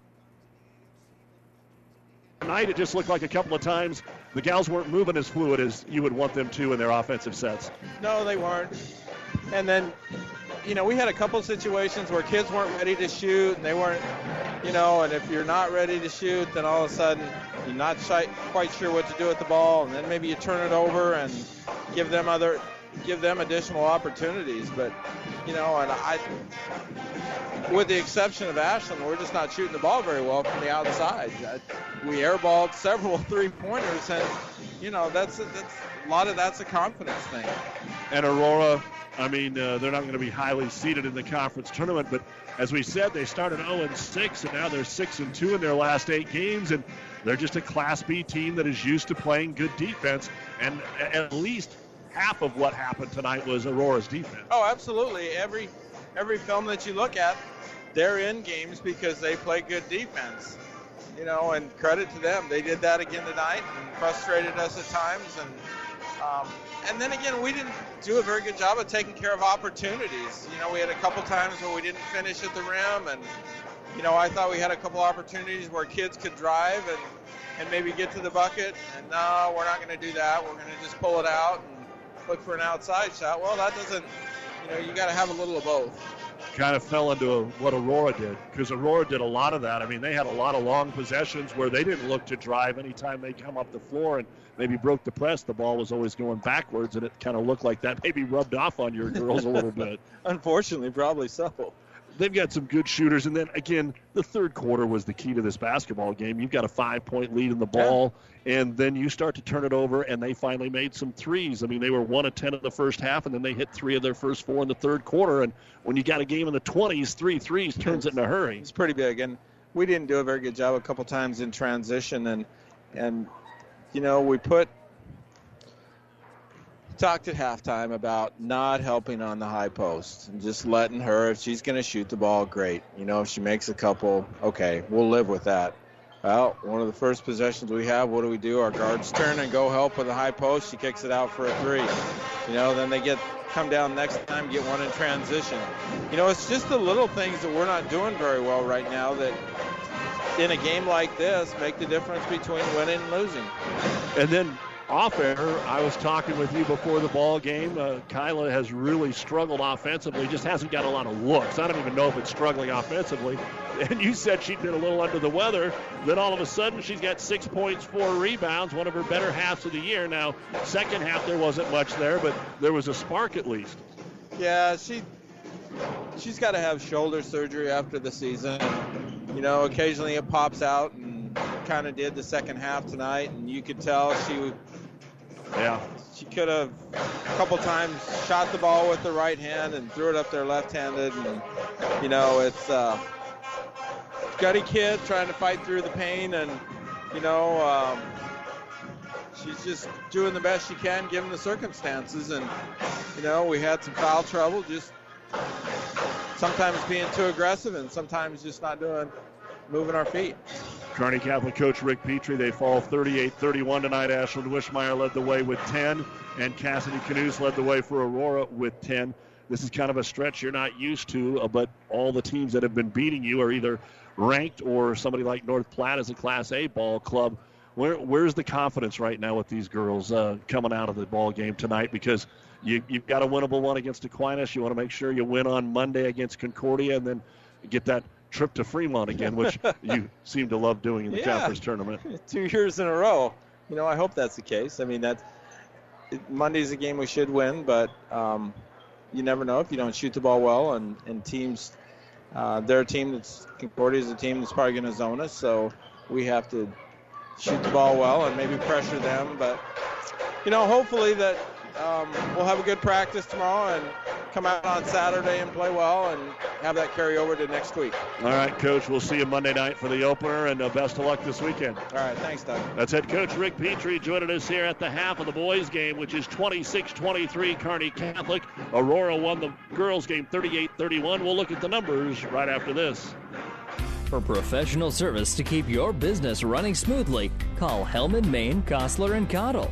Tonight, it just looked like a couple of times the gals weren't moving as fluid as you would want them to in their offensive sets. No, they weren't. And then, you know, we had a couple situations where kids weren't ready to shoot, and they weren't, you know, and if you're not ready to shoot, then all of a sudden you're not quite sure what to do with the ball, and then maybe you turn it over and give them other, give them additional opportunities. But, you know, and I, with the exception of Ashland, we're just not shooting the ball very well from the outside. We airballed several <laughs> three-pointers, and you know that's a, that's a lot of that's a confidence thing. And Aurora, I mean, uh, they're not going to be highly seeded in the conference tournament, but as we said, they started 0 6, and now they're 6 and 2 in their last eight games, and they're just a Class B team that is used to playing good defense, and at least half of what happened tonight was Aurora's defense. Oh, absolutely. Every every film that you look at, they're in games because they play good defense. You know, and credit to them. They did that again tonight and frustrated us at times. And um, and then again, we didn't do a very good job of taking care of opportunities. You know, we had a couple times where we didn't finish at the rim, and you know, I thought we had a couple opportunities where kids could drive and and maybe get to the bucket. And no, we're not going to do that. We're going to just pull it out and look for an outside shot. Well, that doesn't. You know, you got to have a little of both kind of fell into a, what Aurora did because Aurora did a lot of that. I mean, they had a lot of long possessions where they didn't look to drive anytime they come up the floor and maybe broke the press. The ball was always going backwards, and it kind of looked like that maybe rubbed off on your girls a little bit. <laughs> Unfortunately, probably so they've got some good shooters. And then again, the third quarter was the key to this basketball game. You've got a five point lead in the ball, yeah. and then you start to turn it over, and they finally made some threes. I mean, they were one of ten in the first half, and then they hit three of their first four in the third quarter. And when you got a game in the twenties, three threes turns it in a hurry. It's pretty big, and we didn't do a very good job a couple times in transition, and and you know we put talked at halftime about not helping on the high post and just letting her, if she's going to shoot the ball, great. You know, if she makes a couple, okay, we'll live with that. Well, one of the first possessions we have, what do we do? Our guards turn and go help with the high post. She kicks it out for a three. You know, then they get come down next time, get one in transition. You know, it's just the little things that we're not doing very well right now that in a game like this make the difference between winning and losing. And then off air, I was talking with you before the ball game. Uh, Kyla has really struggled offensively, just hasn't got a lot of looks. I don't even know if it's struggling offensively. <laughs> And you said she'd been a little under the weather. Then all of a sudden, she's got six points, four rebounds, one of her better halves of the year. Now, second half, there wasn't much there, but there was a spark at least. Yeah, she she's got to have shoulder surgery after the season. You know, occasionally it pops out, and kind of did the second half tonight, and you could tell she yeah. She could have a couple times shot the ball with the right hand and threw it up there left-handed, and you know it's uh, gutty kid trying to fight through the pain, and you know um, she's just doing the best she can given the circumstances, and you know we had some foul trouble, just sometimes being too aggressive and sometimes just not doing moving our feet. Kearney Catholic coach Rick Petrie. They fall 38-31 tonight. Ashland Wishmeyer led the way with 10, and Cassidy Canoes led the way for Aurora with 10. This is kind of a stretch you're not used to, uh, but all the teams that have been beating you are either ranked or somebody like North Platte is a Class A ball club. Where, where's the confidence right now with these girls uh, coming out of the ball game tonight? Because you, you've got a winnable one against Aquinas. You want to make sure you win on Monday against Concordia, and then get that trip to Fremont again, which <laughs> you seem to love doing in the Yeah. conference tournament. <laughs> Two years in a row. You know, I hope that's the case. I mean, that Monday's a game we should win, but um, you never know if you don't shoot the ball well. And, and teams, uh, they're a team that's Concordia is a team that's probably going to zone us, so we have to shoot the ball well and maybe pressure them. But you know, hopefully that um, we'll have a good practice tomorrow and come out on Saturday and play well and have that carry over to next week. All right, Coach. We'll see you Monday night for the opener, and uh, best of luck this weekend. All right, thanks, Doug. That's head coach Rick Petrie joining us here at the half of the boys' game, which is 26-23 Kearney Catholic. Aurora won the girls' game 38-31. We'll look at the numbers right after this. For professional service to keep your business running smoothly, call Hellman, Maine, Kostler, and Cottle.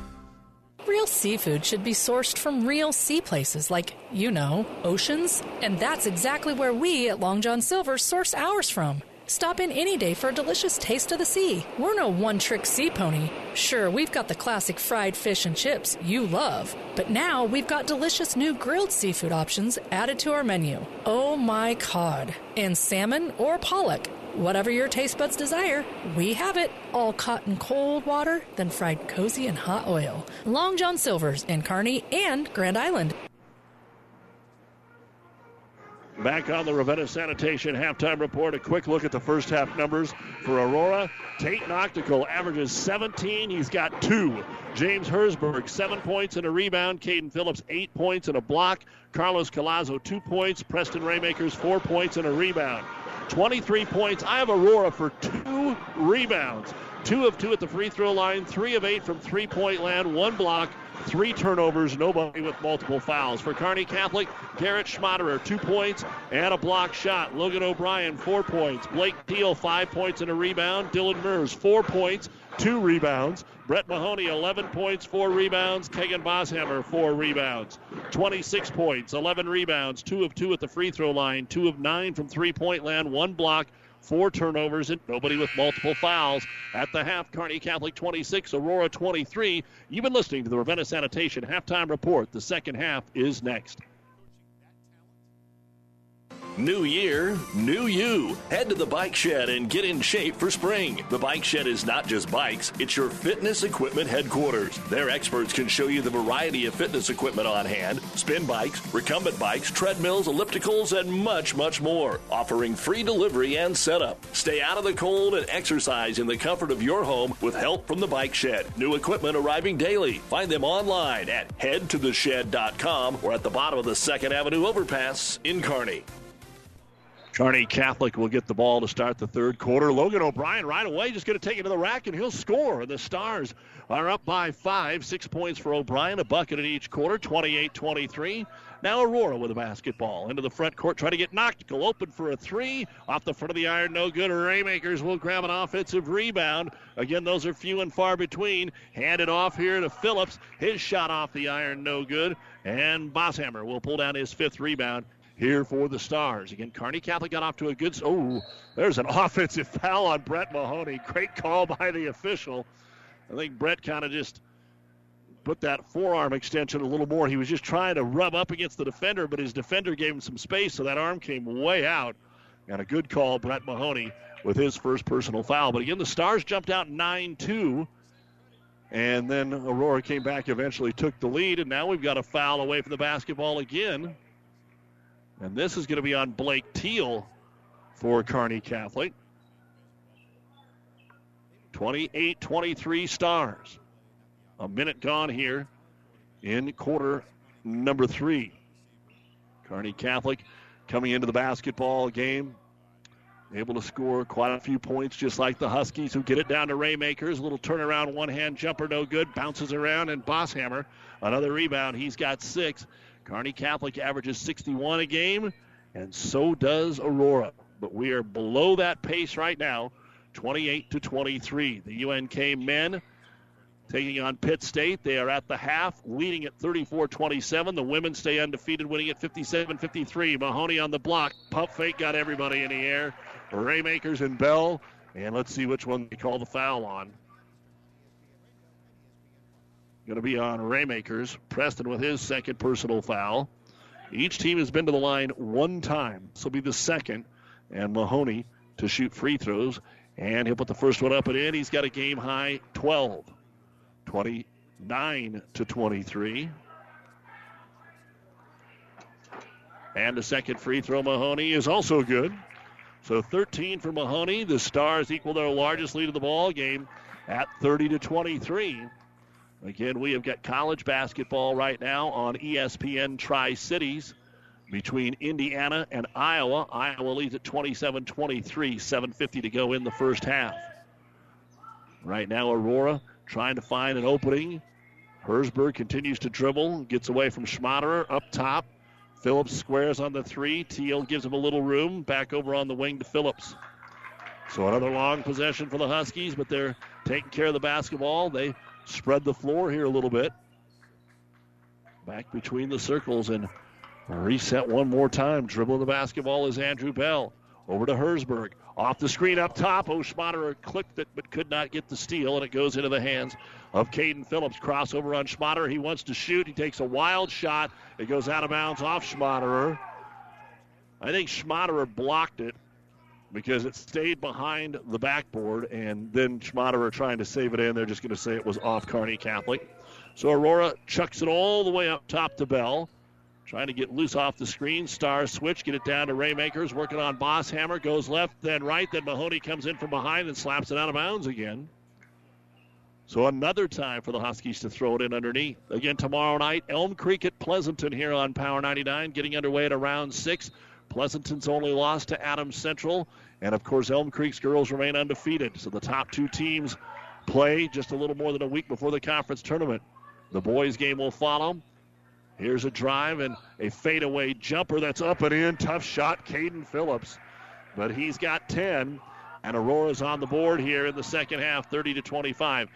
Real seafood should be sourced from real sea places like, you know, oceans. And that's exactly where we at Long John Silver source ours from. Stop in any day for a delicious taste of the sea. We're no one trick sea pony. Sure, we've got the classic fried fish and chips you love, but now we've got delicious new grilled seafood options added to our menu. Oh my cod. And salmon or pollock. Whatever your taste buds desire, we have it. All caught in cold water, then fried cozy in hot oil. Long John Silver's in Kearney and Grand Island. Back on the Ravenna Sanitation halftime report, a quick look at the first half numbers for Aurora. Tate Noctigal averages 17. He's got two. James Hersberg, seven points and a rebound. Caden Phillips, eight points and a block. Carlos Colazo, two points. Preston Raymakers, four points and a rebound. 23 points. I have Aurora for two rebounds. Two of two at the free throw line, three of eight from three point land, one block, three turnovers, nobody with multiple fouls. For Kearney Catholic, Garrett Schmaderer, two points and a block shot. Logan O'Brien, four points. Blake Teal, five points and a rebound. Dylan Mers, four points, two rebounds. Brett Mahoney, 11 points, four rebounds. Kegan Bosshammer, four rebounds. 26 points, 11 rebounds, two of two at the free throw line, two of nine from three point land, one block, four turnovers, and nobody with multiple fouls. At the half, Kearney Catholic 26, Aurora 23. You've been listening to the Ravenna Sanitation halftime report. The second half is next. New year, new you. Head to the Bike Shed and get in shape for spring. The Bike Shed is not just bikes, it's your fitness equipment headquarters. Their experts can show you the variety of fitness equipment on hand spin bikes, recumbent bikes, treadmills, ellipticals, and much, much more. Offering free delivery and setup. Stay out of the cold and exercise in the comfort of your home with help from the Bike Shed. New equipment arriving daily. Find them online at headtotheshed.com or at the bottom of the 2nd Avenue overpass in Kearney. Kearney Catholic will get the ball to start the third quarter. Logan O'Brien right away just going to take it to the rack and he'll score. The Stars are up by five. Six points for O'Brien, a bucket in each quarter, 28 23. Now Aurora with a basketball into the front court, trying to get Noctigal open for a three. Off the front of the iron, no good. Raymakers will grab an offensive rebound. Again, those are few and far between. Handed off here to Phillips. His shot off the iron, no good. And Bosshammer will pull down his fifth rebound here for the Stars. Again, Kearney Catholic got off to a good. Oh, there's an <laughs> offensive foul on Brett Mahoney. Great call by the official. I think Brett kind of just put that forearm extension a little more. He was just trying to rub up against the defender, but his defender gave him some space, so that arm came way out. And a good call, Brett Mahoney, with his first personal foul. But again, the Stars jumped out 9 2. And then Aurora came back, eventually took the lead, and now we've got a foul away from the basketball again. And this is going to be on Blake Teal for Kearney Catholic. 28 23 Stars. A minute gone here in quarter number three. Kearney Catholic coming into the basketball game, able to score quite a few points, just like the Huskies, who get it down to Raymakers. A little turnaround, one hand jumper, no good. Bounces around, and Bosshammer, another rebound. He's got six. Kearney Catholic averages 61 a game, and so does Aurora. But we are below that pace right now, 28 to 23. The UNK men taking on Pitt State. They are at the half, leading at 34 27. The women stay undefeated, winning at 57 53. Mahoney on the block. Pump fake got everybody in the air. Raymakers and Bell. And let's see which one they call the foul on. Going to be on Raymakers. Preston with his second personal foul. Each team has been to the line one time. This will be the second. And Mahoney to shoot free throws. And he'll put the first one up and in. He's got a game high 12. 29 to 23. And the second free throw, Mahoney, is also good. So 13 for Mahoney. The Stars equal their largest lead of the ball game at 30 to 23. Again, we have got college basketball right now on ESPN Tri Cities between Indiana and Iowa. Iowa leads at 27 23, 7.50 to go in the first half. Right now, Aurora trying to find an opening. Hersberg continues to dribble, gets away from Schmaderer up top. Phillips squares on the three. Teal gives him a little room. Back over on the wing to Phillips. So another long possession for the Huskies, but they're taking care of the basketball. They spread the floor here a little bit. Back between the circles and reset one more time. Dribbling the basketball is Andrew Bell. Over to Hersberg. Off the screen up top. O'Schmaderer clipped it but could not get the steal, and it goes into the hands of Caden Phillips. Crossover on Schmaderer. He wants to shoot. He takes a wild shot. It goes out of bounds off Schmaderer. I think Schmaderer blocked it because it stayed behind the backboard, and then Schmaderer trying to save it in. They're just going to say it was off Kearney Catholic. So Aurora chucks it all the way up top to Bell. Trying to get loose off the screen. Star switch, get it down to Raymakers. Working on Bosshammer, Goes left, then right. Then Mahoney comes in from behind and slaps it out of bounds again. So another time for the Huskies to throw it in underneath. Again tomorrow night, Elm Creek at Pleasanton here on Power 99, getting underway at around 6. Pleasanton's only lost to Adams Central. And of course, Elm Creek's girls remain undefeated. So the top two teams play just a little more than a week before the conference tournament. The boys' game will follow. Here's a drive and a fadeaway jumper that's up and in. Tough shot, Caden Phillips. But he's got 10, and Aurora's on the board here in the second half, 30 to 25.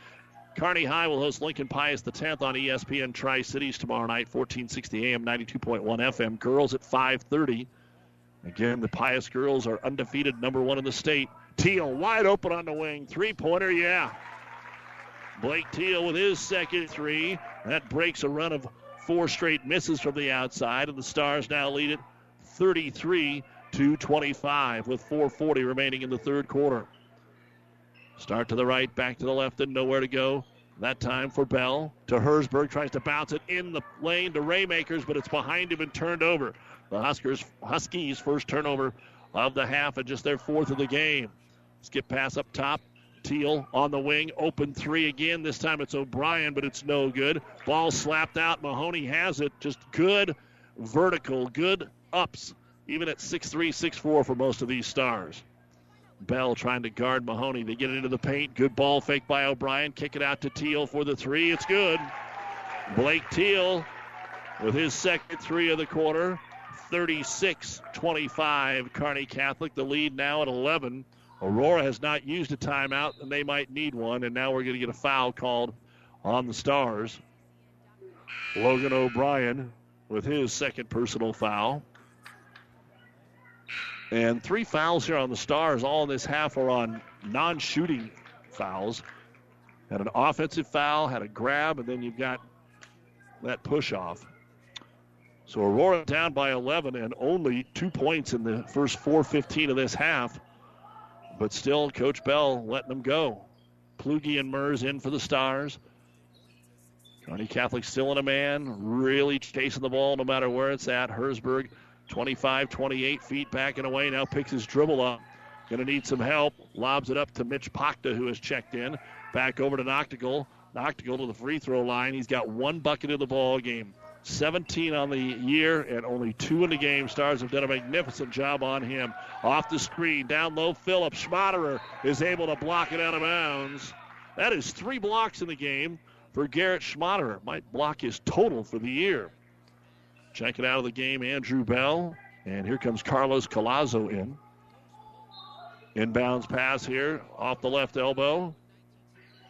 Kearney High will host Lincoln Pius the 10th on ESPN Tri Cities tomorrow night, 1460 AM, 92.1 FM. Girls at 5:30. Again, the Pius girls are undefeated, number one in the state. Teal wide open on the wing, three-pointer, yeah. Blake Teal with his second three. That breaks a run of four straight misses from the outside, and the Stars now lead it 33 to 25 with 4:40 remaining in the third quarter. Start to the right, back to the left, and nowhere to go. That time for Bell to Hersberg. Tries to bounce it in the lane to Raymakers, but it's behind him and turned over. The Huskers, Huskies' first turnover of the half and just their fourth of the game. Skip pass up top. Teal on the wing. Open three again. This time it's O'Brien, but it's no good. Ball slapped out. Mahoney has it. Just good vertical, good ups, even at 6'3, 6'4 for most of these stars. Bell trying to guard Mahoney. They get into the paint. Good ball fake by O'Brien. Kick it out to Teal for the three. It's good. Blake Teal with his second three of the quarter. 36 25. Kearney Catholic, the lead now at 11. Aurora has not used a timeout, and they might need one. And now we're going to get a foul called on the Stars. Logan O'Brien with his second personal foul. And three fouls here on the Stars. All in this half are on non shooting fouls. Had an offensive foul, had a grab, and then you've got that push off. So Aurora down by 11 and only two points in the first 4:15 of this half. But still, Coach Bell letting them go. Plugi and Mers in for the Stars. Kearney Catholic still in a man, really chasing the ball no matter where it's at. Hersberg, 25, 28 feet back and away, now picks his dribble up. Going to need some help. Lobs it up to Mitch Pakta, who has checked in. Back over to Noctigal. Noctigal to the free throw line. He's got one bucket in the ball game. 17 on the year and only two in the game. Stars have done a magnificent job on him. Off the screen, down low, Phillips. Schmaderer is able to block it out of bounds. That is three blocks in the game for Garrett Schmaderer. Might block his total for the year. Check it out of the game, Andrew Bell. And here comes Carlos Colazo in. Inbounds pass here off the left elbow.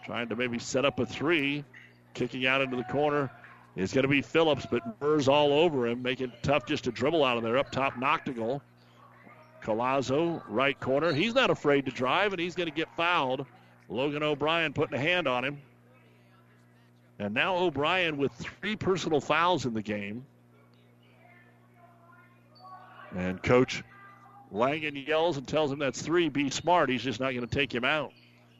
Trying to maybe set up a three. Kicking out into the corner is going to be Phillips, but Mers all over him, making it tough just to dribble out of there. Up top, Noctigal. Colazo, right corner. He's not afraid to drive, and he's going to get fouled. Logan O'Brien putting a hand on him. And now O'Brien with three personal fouls in the game. And coach Langen yells and tells him that's three. Be smart. He's just not going to take him out.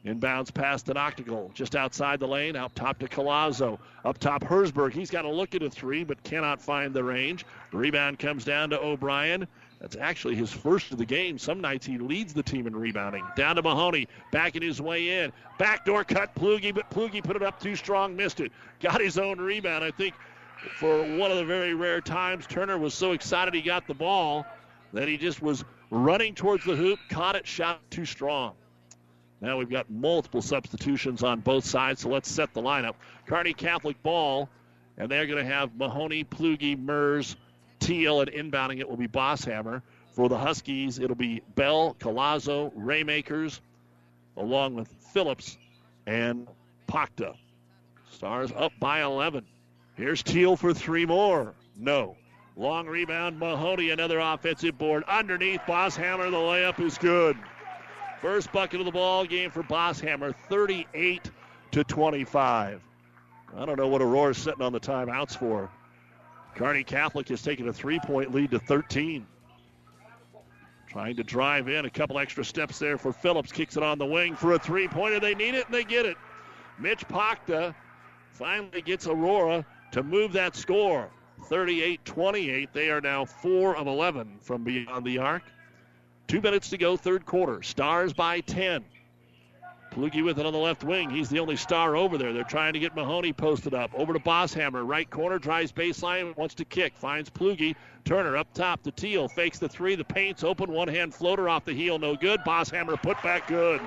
Inbounds pass to Noctigal, just outside the lane, out top to Colazo. Up top, Hersberg. He's got to look at a three, but cannot find the range. Rebound comes down to O'Brien. That's actually his first of the game. Some nights he leads the team in rebounding. Down to Mahoney, backing his way in. Backdoor cut Plugi, but Plugi put it up too strong, missed it. Got his own rebound. I think for one of the very rare times, Turner was so excited he got the ball that he just was running towards the hoop, caught it, shot too strong. Now we've got multiple substitutions on both sides, so let's set the lineup. Kearney Catholic ball, and they're going to have Mahoney, Plugi, Mers, Teal, and inbounding it will be Bosshammer. For the Huskies, it'll be Bell, Colazo, Raymakers, along with Phillips and Pakta. Stars up by 11. Here's Teal for three more. No. Long rebound, Mahoney, another offensive board. Underneath, Bosshammer, the layup is good. First bucket of the ball game for Bosshammer, 38 to 25. I don't know what Aurora's sitting on the timeouts for. Kearney Catholic has taken a three-point lead to 13. Trying to drive in a couple extra steps there for Phillips. Kicks it on the wing for a three-pointer. They need it and they get it. Mitch Pakta finally gets Aurora to move that score. 38-28. They are now 4 of 11 from beyond the arc. Two minutes to go, third quarter. Stars by 10. Plugi with it on the left wing. He's the only star over there. They're trying to get Mahoney posted up. Over to Bosshammer. Right corner, drives baseline, wants to kick. Finds Plugi. Turner up top to Teal. Fakes the three. The paint's open. One hand floater off the heel. No good. Bosshammer put back good.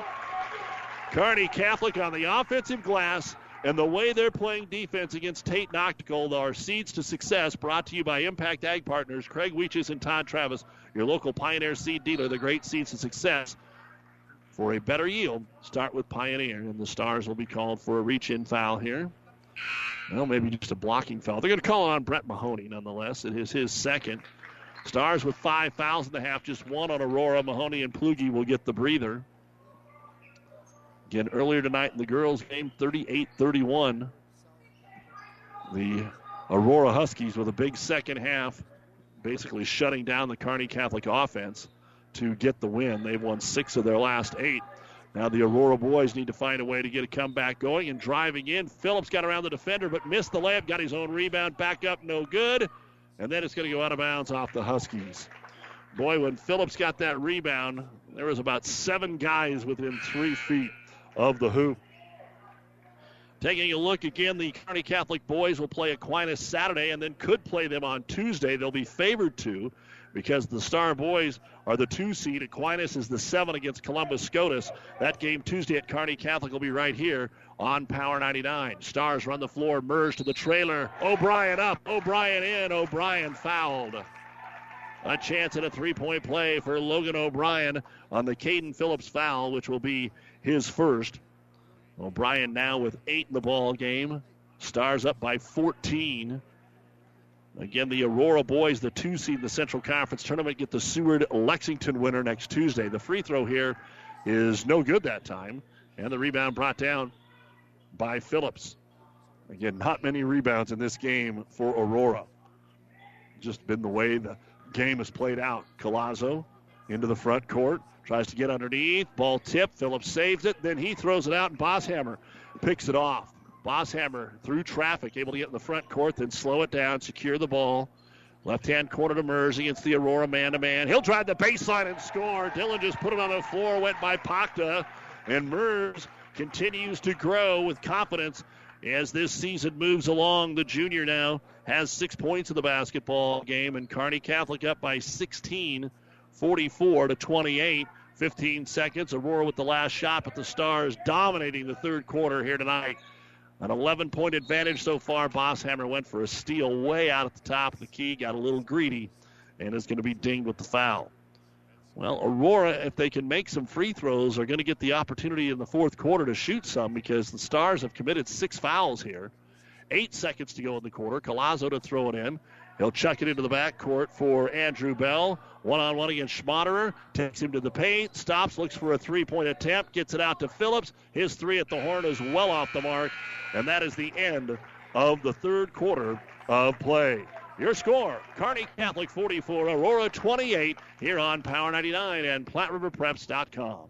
Kearney Catholic on the offensive glass. And the way they're playing defense against Tate Noctigal are seeds to success brought to you by Impact Ag Partners, Craig Weeches and Todd Travis, your local Pioneer seed dealer, the great seeds to success. For a better yield, start with Pioneer, and the Stars will be called for a reach in foul here. Well, maybe just a blocking foul. They're going to call on Brett Mahoney nonetheless. It is his second. Stars with five fouls in the half, just one on Aurora. Mahoney and Plugi will get the breather. Again, earlier tonight in the girls' game, 38 31. The Aurora Huskies with a big second half, basically shutting down the Kearney Catholic offense to get the win. They've won six of their last eight. Now the Aurora boys need to find a way to get a comeback going and driving in. Phillips got around the defender but missed the layup, got his own rebound back up, no good. And then it's going to go out of bounds off the Huskies. Boy, when Phillips got that rebound, there was about seven guys within three feet of the hoop. Taking a look again, the Kearney Catholic boys will play Aquinas Saturday and then could play them on Tuesday. They'll be favored to because the Star Boys are the two seed. Aquinas is the seven against Columbus Scotus. That game Tuesday at Kearney Catholic will be right here on Power 99. Stars run the floor, merge to the trailer. O'Brien up, O'Brien in, O'Brien fouled. A chance at a three point play for Logan O'Brien on the Caden Phillips foul, which will be his first. O'Brien now with eight in the ball game. Stars up by 14. Again, the Aurora boys, the two seed in the Central Conference tournament, get the Seward Lexington winner next Tuesday. The free throw here is no good that time, and the rebound brought down by Phillips. Again, not many rebounds in this game for Aurora. Just been the way the game has played out. Colazo into the front court, tries to get underneath, ball tip. Phillips saves it, then he throws it out, and Bosshammer picks it off. Bosshammer through traffic, able to get in the front court, then slow it down, secure the ball. Left hand corner to Mers against the Aurora man to man. He'll drive the baseline and score. Dylan just put it on the floor, went by Pakta, and Mers continues to grow with confidence as this season moves along. The junior now has six points in the basketball game, and Kearney Catholic up by 16, 44 to 28. 15 seconds. Aurora with the last shot, but the Stars dominating the third quarter here tonight. An 11 point advantage so far. Bosshammer went for a steal way out at the top of the key, got a little greedy, and is going to be dinged with the foul. Well, Aurora, if they can make some free throws, are going to get the opportunity in the fourth quarter to shoot some because the Stars have committed six fouls here. Eight seconds to go in the quarter. Colazo to throw it in. He'll chuck it into the backcourt for Andrew Bell. One on one against Schmaderer. Takes him to the paint. Stops, looks for a three point attempt. Gets it out to Phillips. His three at the horn is well off the mark. And that is the end of the third quarter of play. Your score Kearney Catholic 44, Aurora 28, here on Power 99 and PlatteRiverPreps.com.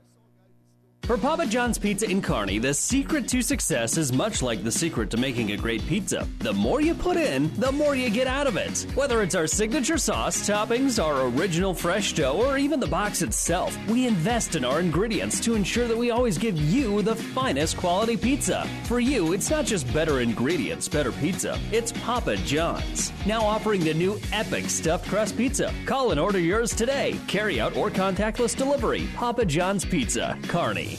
For Papa John's Pizza in Kearney, the secret to success is much like the secret to making a great pizza. The more you put in, the more you get out of it. Whether it's our signature sauce, toppings, our original fresh dough, or even the box itself, we invest in our ingredients to ensure that we always give you the finest quality pizza. For you, it's not just better ingredients, better pizza. It's Papa John's. Now offering the new epic stuffed crust pizza. Call and order yours today. Carry out or contactless delivery. Papa John's Pizza, Kearney.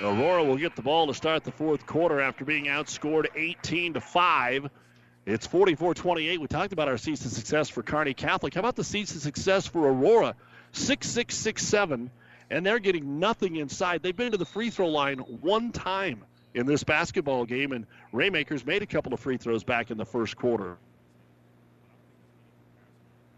Aurora will get the ball to start the fourth quarter after being outscored 18 to 5. It's 44-28. We talked about our season success for Kearney Catholic. How about the season success for Aurora? 6-6-6-7, and they're getting nothing inside. They've been to the free throw line one time in this basketball game, and Raymakers made a couple of free throws back in the first quarter.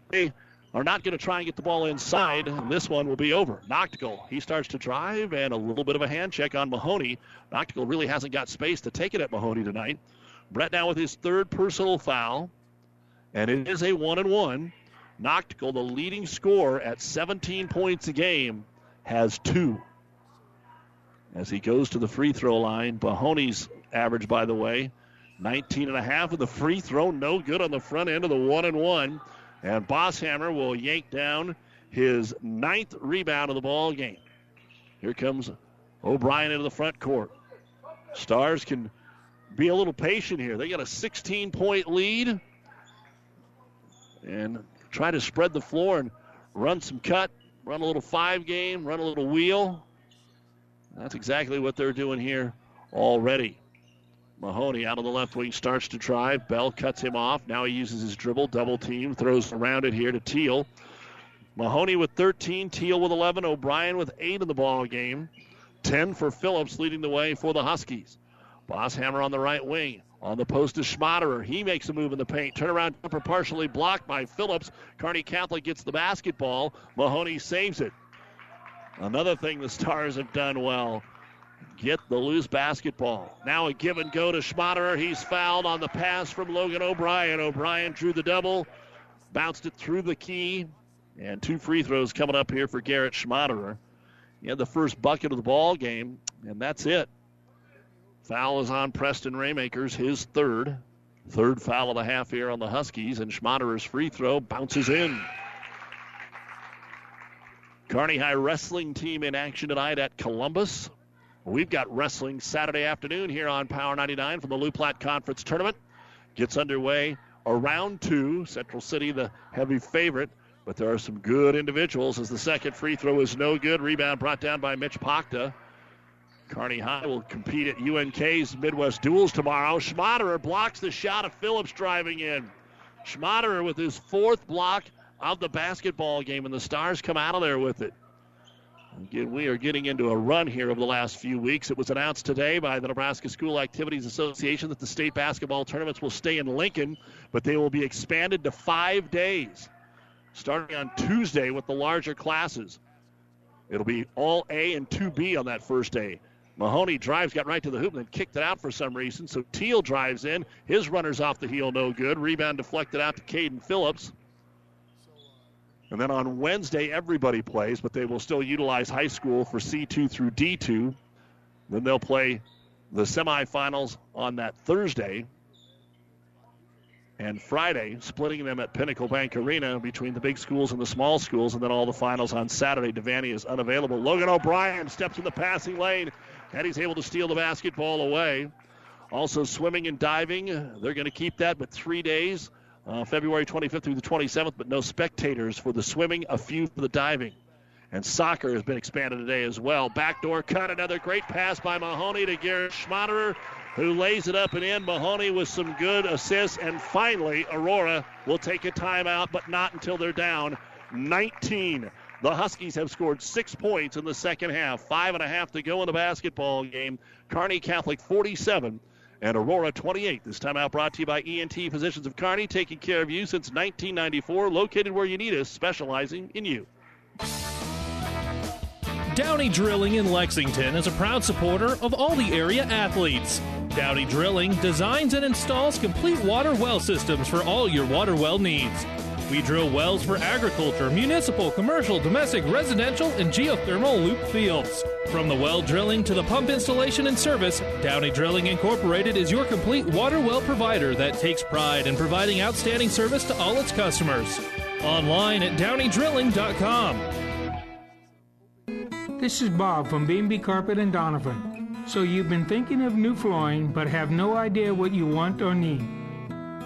They are not going to try and get the ball inside, and this one will be over. Noctigal, he starts to drive, and a little bit of a hand check on Mahoney. Noctigal really hasn't got space to take it at Mahoney tonight. Brett now with his third personal foul, and it is a one and one. Noctigal, the leading scorer at 17 points a game, has two. As he goes to the free throw line, Mahoney's average, by the way, 19 and a half of the free throw, no good on the front end of the one and one. And Bosshammer will yank down his ninth rebound of the ball game. Here comes O'Brien into the front court. Stars can be a little patient here. They got a 16 point lead and try to spread the floor and run some cut, run a little five game, run a little wheel. That's exactly what they're doing here already. Mahoney out of the left wing starts to drive. Bell cuts him off. Now he uses his dribble, double team, throws around it here to Teal. Mahoney with 13, Teal with 11, O'Brien with 8 in the ball game. 10 for Phillips leading the way for the Huskies. Bosshammer on the right wing. On the post is Schmaderer. He makes a move in the paint. Turnaround jumper partially blocked by Phillips. Kearney Catholic gets the basketball. Mahoney saves it. Another thing the Stars have done well get the loose basketball. Now a give and go to Schmaderer. He's fouled on the pass from Logan O'Brien. O'Brien drew the double, bounced it through the key, and two free throws coming up here for Garrett Schmaderer. He had the first bucket of the ball game, and that's it. Foul is on Preston Raymakers, his third. Third foul of the half here on the Huskies, and Schmaderer's free throw bounces in. Kearney High wrestling team in action tonight at Columbus. We've got wrestling Saturday afternoon here on Power 99 from the Loup Platte Conference Tournament. Gets underway around two. Central City, the heavy favorite, but there are some good individuals as the second free throw is no good. Rebound brought down by Mitch Pakta. Kearney High will compete at UNK's Midwest Duels tomorrow. Schmaderer blocks the shot of Phillips driving in. Schmaderer with his fourth block of the basketball game, and the Stars come out of there with it. Again, we are getting into a run here over the last few weeks. It was announced today by the Nebraska School Activities Association that the state basketball tournaments will stay in Lincoln, but they will be expanded to five days, starting on Tuesday with the larger classes. It'll be all A and 2B on that first day. Mahoney drives, got right to the hoop, and then kicked it out for some reason. So Teal drives in. His runner's off the heel, no good. Rebound deflected out to Caden Phillips. And then on Wednesday, everybody plays, but they will still utilize high school for C2 through D2. Then they'll play the semifinals on that Thursday and Friday, splitting them at Pinnacle Bank Arena between the big schools and the small schools, and then all the finals on Saturday. Devaney is unavailable. Logan O'Brien steps in the passing lane, and he's able to steal the basketball away. Also, swimming and diving, they're going to keep that, but three days uh, February 25th through the 27th, but no spectators for the swimming, a few for the diving. And soccer has been expanded today as well. Backdoor cut, another great pass by Mahoney to Garrett Schmaderer, who lays it up and in. Mahoney with some good assists. And finally, Aurora will take a timeout, but not until they're down 19. The Huskies have scored six points in the second half. Five and a half to go in the basketball game. Kearney Catholic 47, and Aurora 28. This time out brought to you by ENT Physicians of Kearney, taking care of you since 1994, located where you need us, specializing in you. Downey Drilling in Lexington is a proud supporter of all the area athletes. Downey Drilling designs and installs complete water well systems for all your water well needs. We drill wells for agriculture, municipal, commercial, domestic, residential, and geothermal loop fields. From the well drilling to the pump installation and service, Downey Drilling Incorporated is your complete water well provider that takes pride in providing outstanding service to all its customers. Online at downeydrilling.com. This is Bob from B&B Carpet and Donovan. So you've been thinking of new flooring but have no idea what you want or need.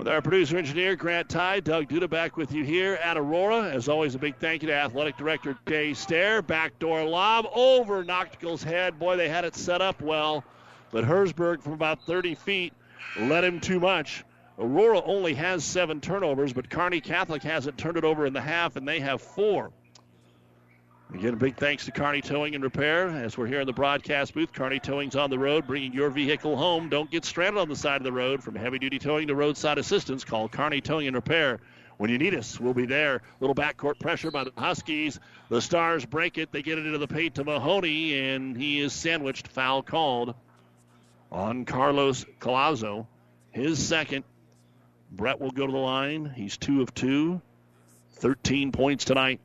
With our producer engineer Grant Ty, Doug Duda back with you here at Aurora. As always, a big thank you to athletic director Jay Stair. Backdoor lob over Noctigal's head. Boy, they had it set up well, but Hersberg from about 30 feet led him too much. Aurora only has seven turnovers, but Kearney Catholic hasn't turned it over in the half, and they have four. Again, a big thanks to Kearney Towing and Repair. As we're here in the broadcast booth, Kearney Towing's on the road, bringing your vehicle home. Don't get stranded on the side of the road. From heavy duty towing to roadside assistance, call Kearney Towing and Repair. When you need us, we'll be there. Little backcourt pressure by the Huskies. The Stars break it. They get it into the paint to Mahoney, and he is sandwiched. Foul called on Carlos Colazo. His second. Brett will go to the line. He's two of two. 13 points tonight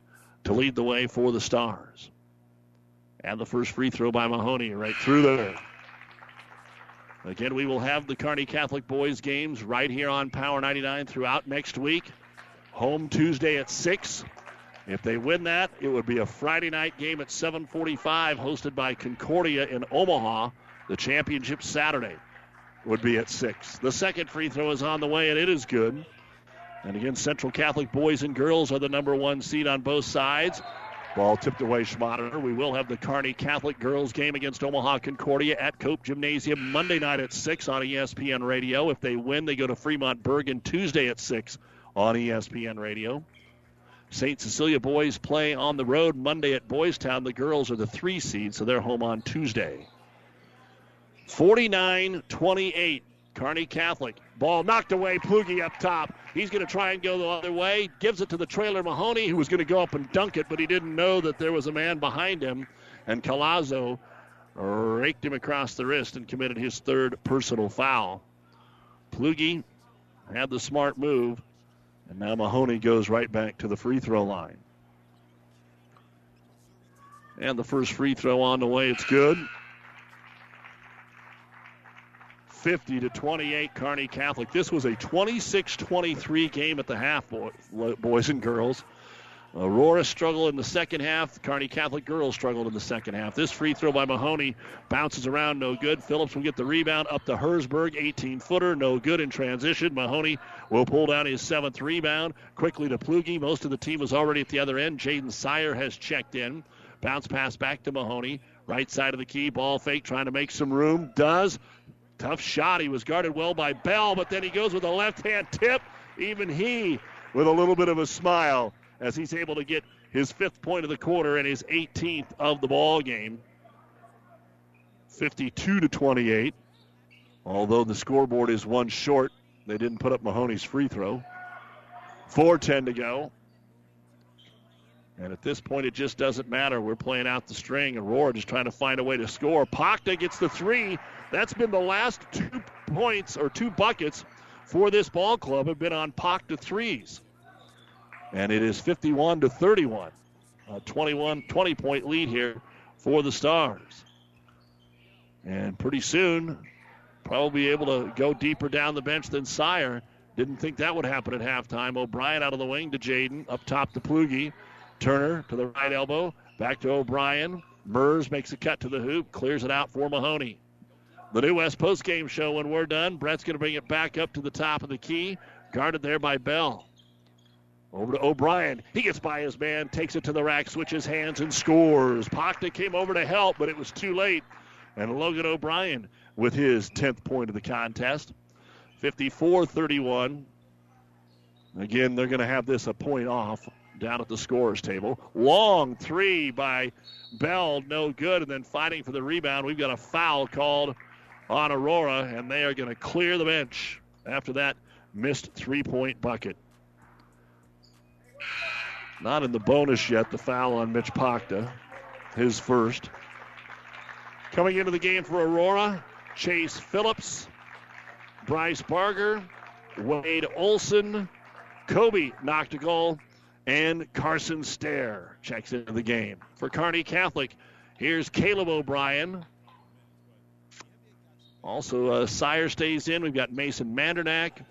to lead the way for the Stars. And the first free throw by Mahoney right through there. Again, we will have the Kearney Catholic boys games right here on Power 99 throughout next week. Home Tuesday at 6. If they win that, it would be a Friday night game at 7:45 hosted by Concordia in Omaha. The championship Saturday would be at 6. The second free throw is on the way and it is good. And again, Central Catholic boys and girls are the number one seed on both sides. Ball tipped away Schmaderer. We will have the Kearney Catholic girls game against Omaha Concordia at Cope Gymnasium Monday night at 6 on ESPN Radio. If they win, they go to Fremont Bergen Tuesday at 6 on ESPN Radio. St. Cecilia boys play on the road Monday at Boys Town. The girls are the three seed, so they're home on Tuesday. 49 28. Kearney Catholic. Ball knocked away. Plugi up top. He's going to try and go the other way. Gives it to the trailer Mahoney, who was going to go up and dunk it, but he didn't know that there was a man behind him. And Colazo raked him across the wrist and committed his third personal foul. Plugi had the smart move, and now Mahoney goes right back to the free throw line. And the first free throw on the way. It's good. 50 to 28, Kearney Catholic. This was a 26-23 game at the half, boys and girls. Aurora struggled in the second half. Kearney Catholic girls struggled in the second half. This free throw by Mahoney bounces around, no good. Phillips will get the rebound up to Hersberg, 18 footer, no good in transition. Mahoney will pull down his seventh rebound. Quickly to Plugi. Most of the team was already at the other end. Jaden Sire has checked in. Bounce pass back to Mahoney. Right side of the key. Ball fake, trying to make some room. Does. Tough shot. He was guarded well by Bell, but then he goes with a left hand tip. Even he with a little bit of a smile as he's able to get his fifth point of the quarter and his 18th of the ball game. 52 to 28. Although the scoreboard is one short, they didn't put up Mahoney's free throw. 4:10 to go. And at this point, it just doesn't matter. We're playing out the string, and Roar just trying to find a way to score. Pakta gets the three. That's been the last two points or two buckets for this ball club have been on Pakta threes. And it is 51 to 31. A 21 20 point lead here for the Stars. And pretty soon, probably able to go deeper down the bench than Sire. Didn't think that would happen at halftime. O'Brien out of the wing to Jaden. Up top to Plugi. Turner to the right elbow. Back to O'Brien. Mers makes a cut to the hoop. Clears it out for Mahoney. The New West postgame show when we're done. Brett's going to bring it back up to the top of the key. Guarded there by Bell. Over to O'Brien. He gets by his man, takes it to the rack, switches hands, and scores. Pakta came over to help, but it was too late. And Logan O'Brien with his 10th point of the contest. 54 31. Again, they're going to have this a point off down at the scorers table. Long three by Bell, no good. And then fighting for the rebound, we've got a foul called on Aurora, and they are going to clear the bench after that missed three point bucket. Not in the bonus yet, the foul on Mitch Pakta, his first. Coming into the game for Aurora, Chase Phillips, Bryce Barger, Wade Olson, Kobe Noctigal, and Carson Stair checks into the game. For Kearney Catholic, here's Caleb O'Brien. Also, uh, Sire stays in. We've got Mason Mandernack.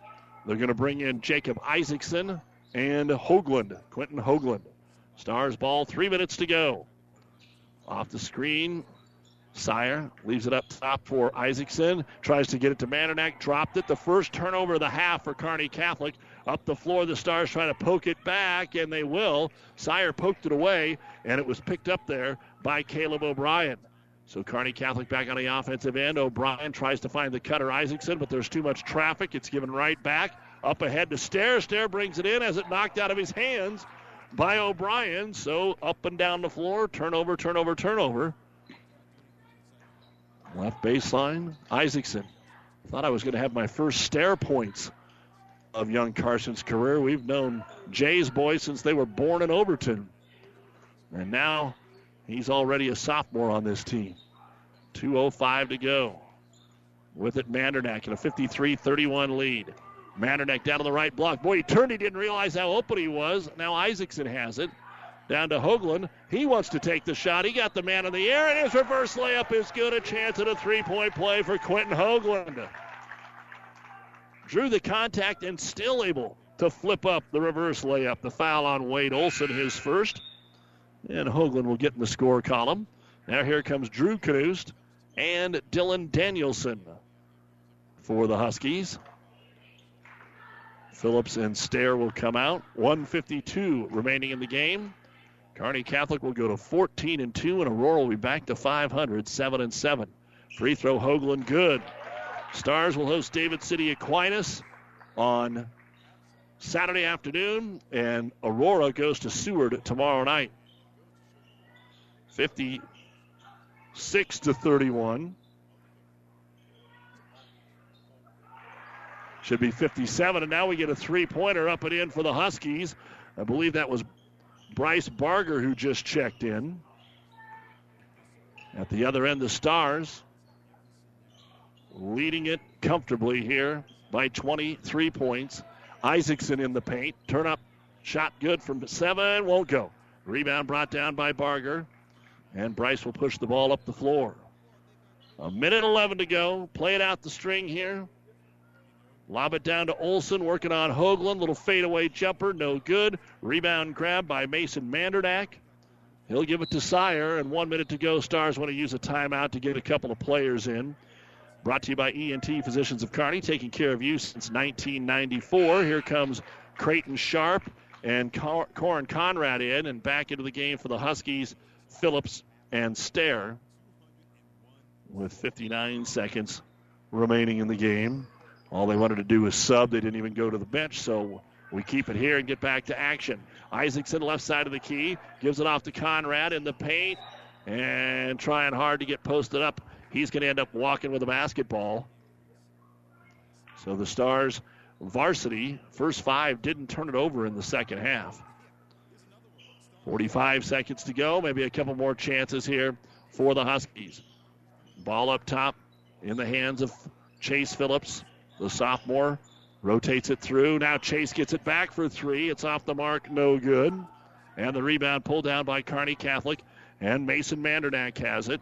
They're going to bring in Jacob Isaacson and Hoagland, Quentin Hoagland. Stars ball, three minutes to go. Off the screen, Sire leaves it up top for Isaacson. Tries to get it to Mandernack. Dropped it. The first turnover of the half for Kearney Catholic. Up the floor, the Stars trying to poke it back, and they will. Sire poked it away, and it was picked up there by Caleb O'Brien. So Kearney Catholic back on the offensive end. O'Brien tries to find the cutter Isaacson, but there's too much traffic. It's given right back. Up ahead to Stair. Stair brings it in as it knocked out of his hands by O'Brien. So up and down the floor, turnover, turnover, turnover. Left baseline, Isaacson. Thought I was going to have my first stair points of young Carson's career. We've known Jay's boys since they were born in Overton. And now he's already a sophomore on this team. 2.05 to go. With it, Mandernack in a 53 31 lead. Mandernack down to the right block. Boy, he turned. He didn't realize how open he was. Now Isaacson has it. Down to Hoagland. He wants to take the shot. He got the man in the air, and his reverse layup is good. A chance at a three point play for Quentin Hoagland. Drew the contact and still able to flip up the reverse layup. The foul on Wade Olson, his first. And Hoagland will get in the score column. Now here comes Drew Knust and Dylan Danielson for the Huskies. Phillips and Stair will come out. 152 remaining in the game. Kearney Catholic will go to 14 and 2, and Aurora will be back to 500, 7 and 7. Free throw Hoagland good. Stars will host David City Aquinas on Saturday afternoon, and Aurora goes to Seward tomorrow night. 56 to 31. Should be 57. And now we get a three pointer up and in for the Huskies. I believe that was Bryce Barger who just checked in. At the other end, the Stars leading it comfortably here by 23 points. Isaacson in the paint. Turn up. Shot good from seven. Won't go. Rebound brought down by Barger. And Bryce will push the ball up the floor. A minute 11 to go. Play it out the string here. Lob it down to Olson, working on Hoagland. Little fadeaway jumper, no good. Rebound grab by Mason Mandernack. He'll give it to Sire, and one minute to go. Stars want to use a timeout to get a couple of players in. Brought to you by ENT Physicians of Kearney, taking care of you since 1994. Here comes Creighton Sharp and Corin Conrad in, and back into the game for the Huskies, Phillips and Stair. With 59 seconds remaining in the game. All they wanted to do was sub. They didn't even go to the bench, so we keep it here and get back to action. Isaacson, left side of the key, gives it off to Conrad in the paint and trying hard to get posted up. He's going to end up walking with a basketball. So the Stars varsity, first five, didn't turn it over in the second half. 45 seconds to go, maybe a couple more chances here for the Huskies. Ball up top in the hands of Chase Phillips, the sophomore. Rotates it through. Now Chase gets it back for three. It's off the mark, no good. And the rebound pulled down by Kearney Catholic. And Mason Mandernack has it.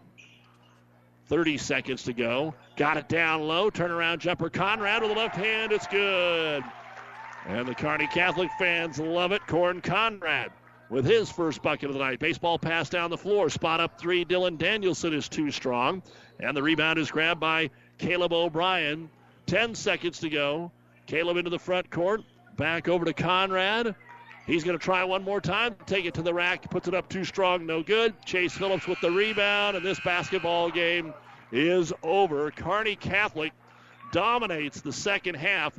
30 seconds to go. Got it down low. Turnaround jumper. Conrad with the left hand. It's good. And the Kearney Catholic fans love it. Corin Conrad with his first bucket of the night. Baseball pass down the floor. Spot up three. Dylan Danielson is too strong. And the rebound is grabbed by Caleb O'Brien. 10 seconds to go. Caleb into the front court. Back over to Conrad. He's going to try one more time. Take it to the rack. Puts it up too strong. No good. Chase Phillips with the rebound. And this basketball game is over. Kearney Catholic dominates the second half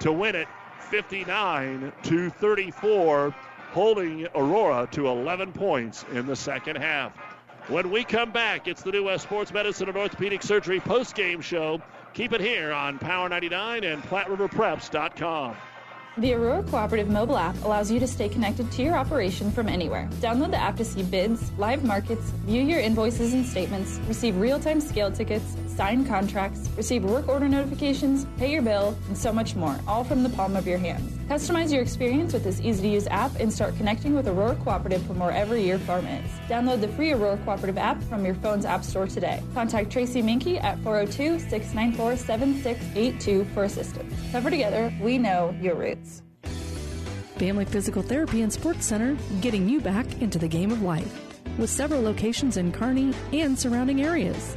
to win it 59 to 34, holding Aurora to 11 points in the second half. When we come back, it's the New West Sports Medicine and Orthopedic Surgery post-game show. Keep it here on Power 99 and PlatteRiverPreps.com. The Aurora Cooperative mobile app allows you to stay connected to your operation from anywhere. Download the app to see bids, live markets, view your invoices and statements, receive real time scale tickets, sign contracts, receive work order notifications, pay your bill, and so much more, all from the palm of your hands. Customize your experience with this easy to use app and start connecting with Aurora Cooperative from wherever your farm is. Download the free Aurora Cooperative app from your phone's app store today. Contact Tracy Minky at 402 694 7682 for assistance. Cover together, we know your roots. Family Physical Therapy and Sports Center, getting you back into the game of life. With several locations in Kearney and surrounding areas.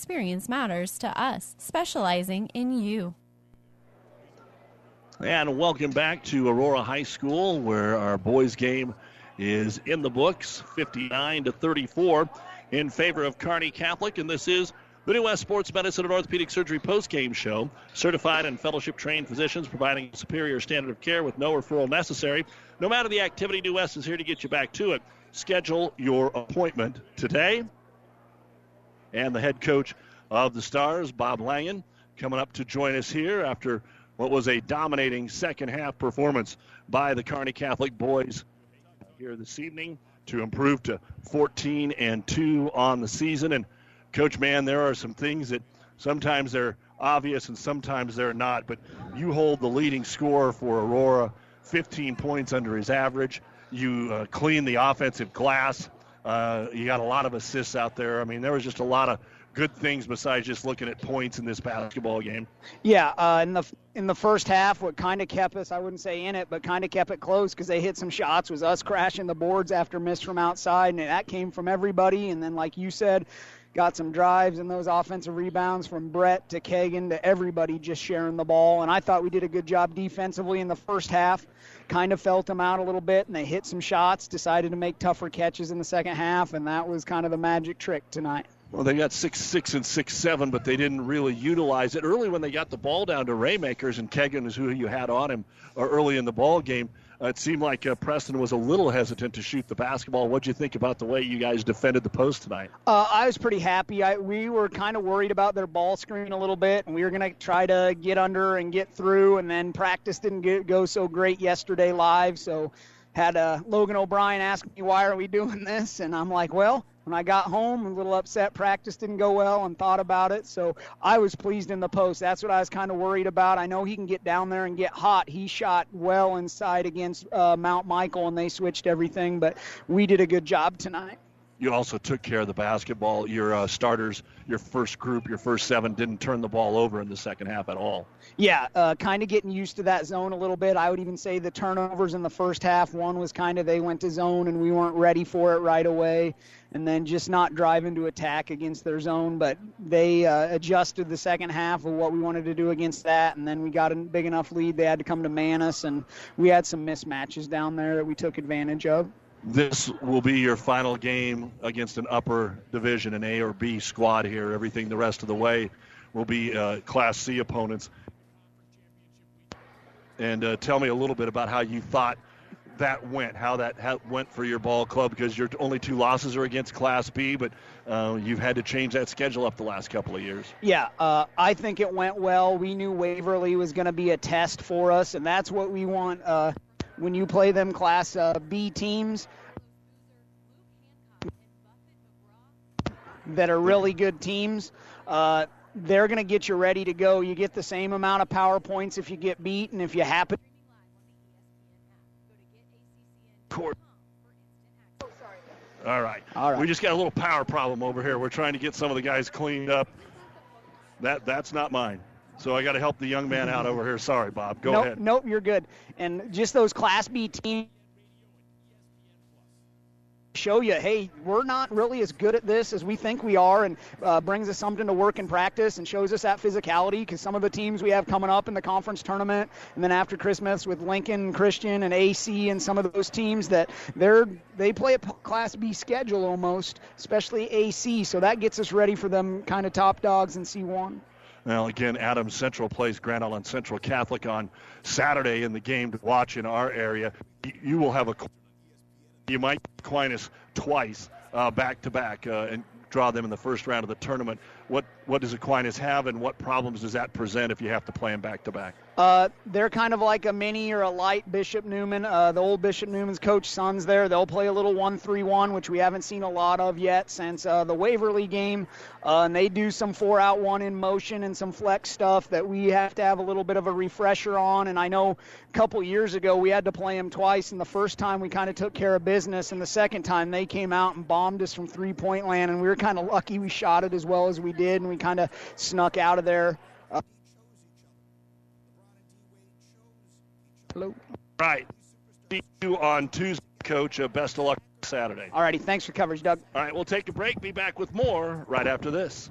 experience matters to us, specializing in you. And welcome back to Aurora High School, where our boys' game is in the books, 59 to 34, in favor of Kearney Catholic. And this is The New West Sports Medicine and Orthopedic Surgery post-game show. Certified and fellowship trained physicians providing superior standard of care with no referral necessary. No matter the activity, New West is here to get you back to it. Schedule your appointment today. And the head coach of the Stars, Bob Langen, coming up to join us here after what was a dominating second half performance by the Kearney Catholic boys here this evening to improve to 14 and 2 on the season. And Coach Mann, there are some things that sometimes they're obvious and sometimes they're not, but you hold the leading score for Aurora, 15 points under his average. You uh, clean the offensive glass. Uh, you got a lot of assists out there. I mean, there was just a lot of good things besides just looking at points in this basketball game. Yeah, uh, in the in the first half, what kind of kept us, I wouldn't say in it, but kind of kept it close because they hit some shots, was us crashing the boards after miss from outside, and that came from everybody. And then, like you said, got some drives and those offensive rebounds from Brett to Kegan to everybody just sharing the ball. And I thought we did a good job defensively in the first half. Kind of felt them out a little bit, and they hit some shots, decided to make tougher catches in the second half, and that was kind of the magic trick tonight. Well, they got six six and six seven, but they didn't really utilize it early when they got the ball down to Raymakers and Kegan is who you had on him uh, early in the ball game. Uh, it seemed like uh, Preston was a little hesitant to shoot the basketball. What'd you think about the way you guys defended the post tonight? Uh, I was pretty happy. I, we were kind of worried about their ball screen a little bit, and we were going to try to get under and get through. And then practice didn't get, go so great yesterday live, so had uh, Logan O'Brien ask me why are we doing this, and I'm like, well, when I got home, a little upset. Practice didn't go well and thought about it. So I was pleased in the post. That's what I was kind of worried about. I know he can get down there and get hot. He shot well inside against uh, Mount Michael, and they switched everything. But we did a good job tonight. You also took care of the basketball. Your uh, starters, your first group, your first seven didn't turn the ball over in the second half at all. Yeah, uh, kind of getting used to that zone a little bit. I would even say the turnovers in the first half, one was kind of they went to zone and we weren't ready for it right away and then just not driving to attack against their zone. But they uh, adjusted the second half of what we wanted to do against that, and then we got a big enough lead. They had to come to man us, and we had some mismatches down there that we took advantage of. This will be your final game against an upper division, an A or B squad here. Everything the rest of the way will be uh, Class C opponents. And uh, tell me a little bit about how you thought that went, how that how went for your ball club, because your only two losses are against Class B, but uh, you've had to change that schedule up the last couple of years. Yeah, uh, I think it went well. We knew Waverly was going to be a test for us, and that's what we want uh, when you play them Class uh, B teams. That are really good teams. Uh, they're going to get you ready to go. You get the same amount of power points if you get beat, and if you happen court. All right. All right. We just got a little power problem over here. We're trying to get some of the guys cleaned up. That that's not mine. So I got to help the young man out over here. Sorry, Bob. Go nope, ahead. Nope, you're good. And just those Class B teams show you, hey, we're not really as good at this as we think we are, and uh, brings us something to work in practice and shows us that physicality. Because some of the teams we have coming up in the conference tournament, and then after Christmas with Lincoln Christian and AC and some of those teams that they're they play a Class B schedule almost, especially AC. So that gets us ready for them kind of top dogs in C1. Well, again, Adams Central plays Grand Island Central Catholic on Saturday in the game to watch in our area. You will have a you might Aquinas twice back to back and draw them in the first round of the tournament. What what does Aquinas have, and what problems does that present if you have to play them back to back? Uh, they're kind of like a mini or a light Bishop Newman. Uh, the old Bishop Newman's coach sons there. They'll play a little one-three-one, which we haven't seen a lot of yet since uh, the Waverly game. Uh, and they do some four-out-one in motion and some flex stuff that we have to have a little bit of a refresher on. And I know a couple years ago we had to play them twice, and the first time we kind of took care of business, and the second time they came out and bombed us from three-point land, and we were kind of lucky we shot it as well as we did, and we kind of snuck out of there. Hello. Right. See you on Tuesday, Coach. Uh, best of luck Saturday. All righty. Thanks for coverage, Doug. All right. We'll take a break. Be back with more right after this.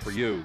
for you.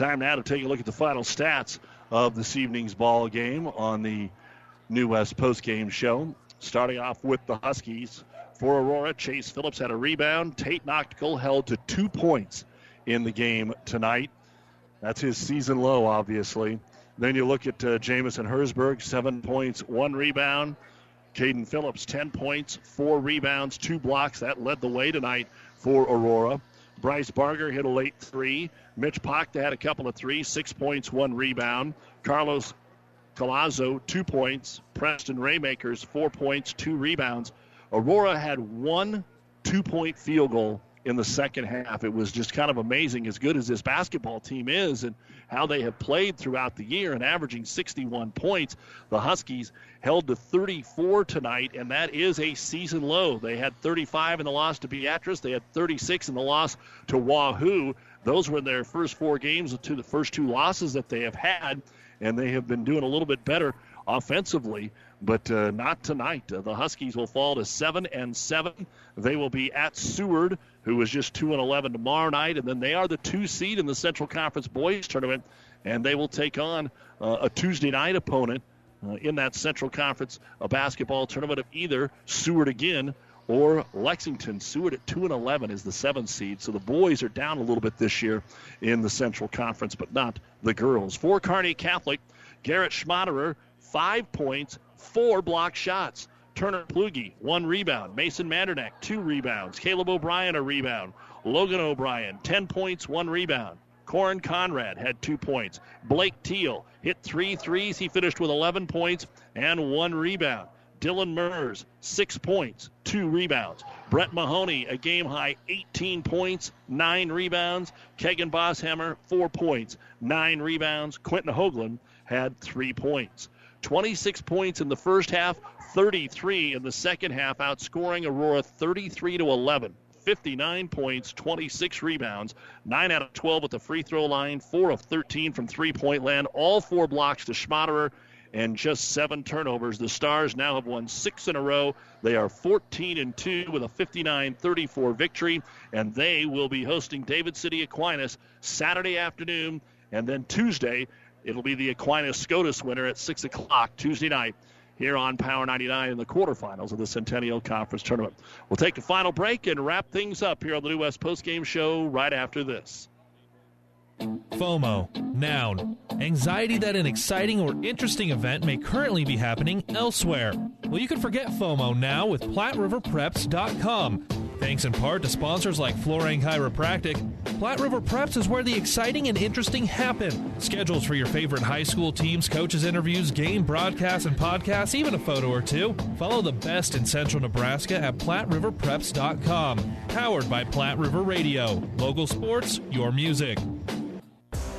Time now to take a look at the final stats of this evening's ball game on the New West postgame show. Starting off with the Huskies. For Aurora, Chase Phillips had a rebound. Tate Noctigal held to two points in the game tonight. That's his season low, obviously. Then you look at uh, Jamison Hersberg, seven points, one rebound. Caden Phillips, 10 points, four rebounds, two blocks. That led the way tonight for Aurora. Bryce Barger hit a late three. Mitch Pachta had a couple of threes, six points, one rebound. Carlos Colazo, two points. Preston Raymakers, four points, two rebounds. Aurora had one two point field goal in the second half. It was just kind of amazing as good as this basketball team is and how they have played throughout the year and averaging 61 points. The Huskies held to 34 tonight, and that is a season low. They had 35 in the loss to Beatrice, they had 36 in the loss to Wahoo. Those were their first four games to the first two losses that they have had, and they have been doing a little bit better offensively, but uh, not tonight. Uh, the Huskies will fall to seven and seven. They will be at Seward, who is just two and eleven tomorrow night, and then they are the two seed in the Central Conference Boys Tournament, and they will take on uh, a Tuesday night opponent uh, in that Central Conference a basketball tournament of either Seward again or Lexington. Seward at 2 and 11 is the seventh seed. So the boys are down a little bit this year in the Central Conference, but not the girls. For Kearney Catholic, Garrett Schmaderer, five points, four block shots. Turner Plugi, one rebound. Mason Mandernack, two rebounds. Caleb O'Brien, a rebound. Logan O'Brien, 10 points, one rebound. Corin Conrad had two points. Blake Teal hit three threes. He finished with 11 points and one rebound. Dylan Mers, six points, two rebounds. Brett Mahoney, a game high 18 points, nine rebounds. Kegan Bosshammer, four points, nine rebounds. Quentin Hoagland had three points. 26 points in the first half, 33 in the second half, outscoring Aurora 33 to 11. 59 points, 26 rebounds, 9 out of 12 at the free throw line, 4 of 13 from three point land, all four blocks to Schmaderer, and just seven turnovers. The Stars now have won six in a row. They are 14 and 2 with a 59 34 victory, and they will be hosting David City Aquinas Saturday afternoon, and then Tuesday. It'll be the Aquinas SCOTUS winner at 6 o'clock Tuesday night here on Power 99 in the quarterfinals of the Centennial Conference Tournament. We'll take a final break and wrap things up here on the New West Postgame Show right after this. FOMO, noun. Anxiety that an exciting or interesting event may currently be happening elsewhere. Well, you can forget FOMO now with PlatteRiverPreps.com. Thanks in part to sponsors like Florang Chiropractic, Platte River Preps is where the exciting and interesting happen. Schedules for your favorite high school teams, coaches, interviews, game broadcasts, and podcasts, even a photo or two. Follow the best in central Nebraska at PlatteRiverPreps.com. Powered by Platte River Radio. Local sports, your music.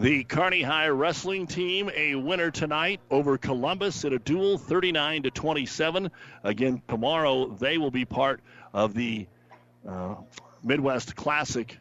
The Kearney High wrestling team a winner tonight over Columbus in a duel 39 to 27. Again, tomorrow they will be part of the uh, Midwest Classic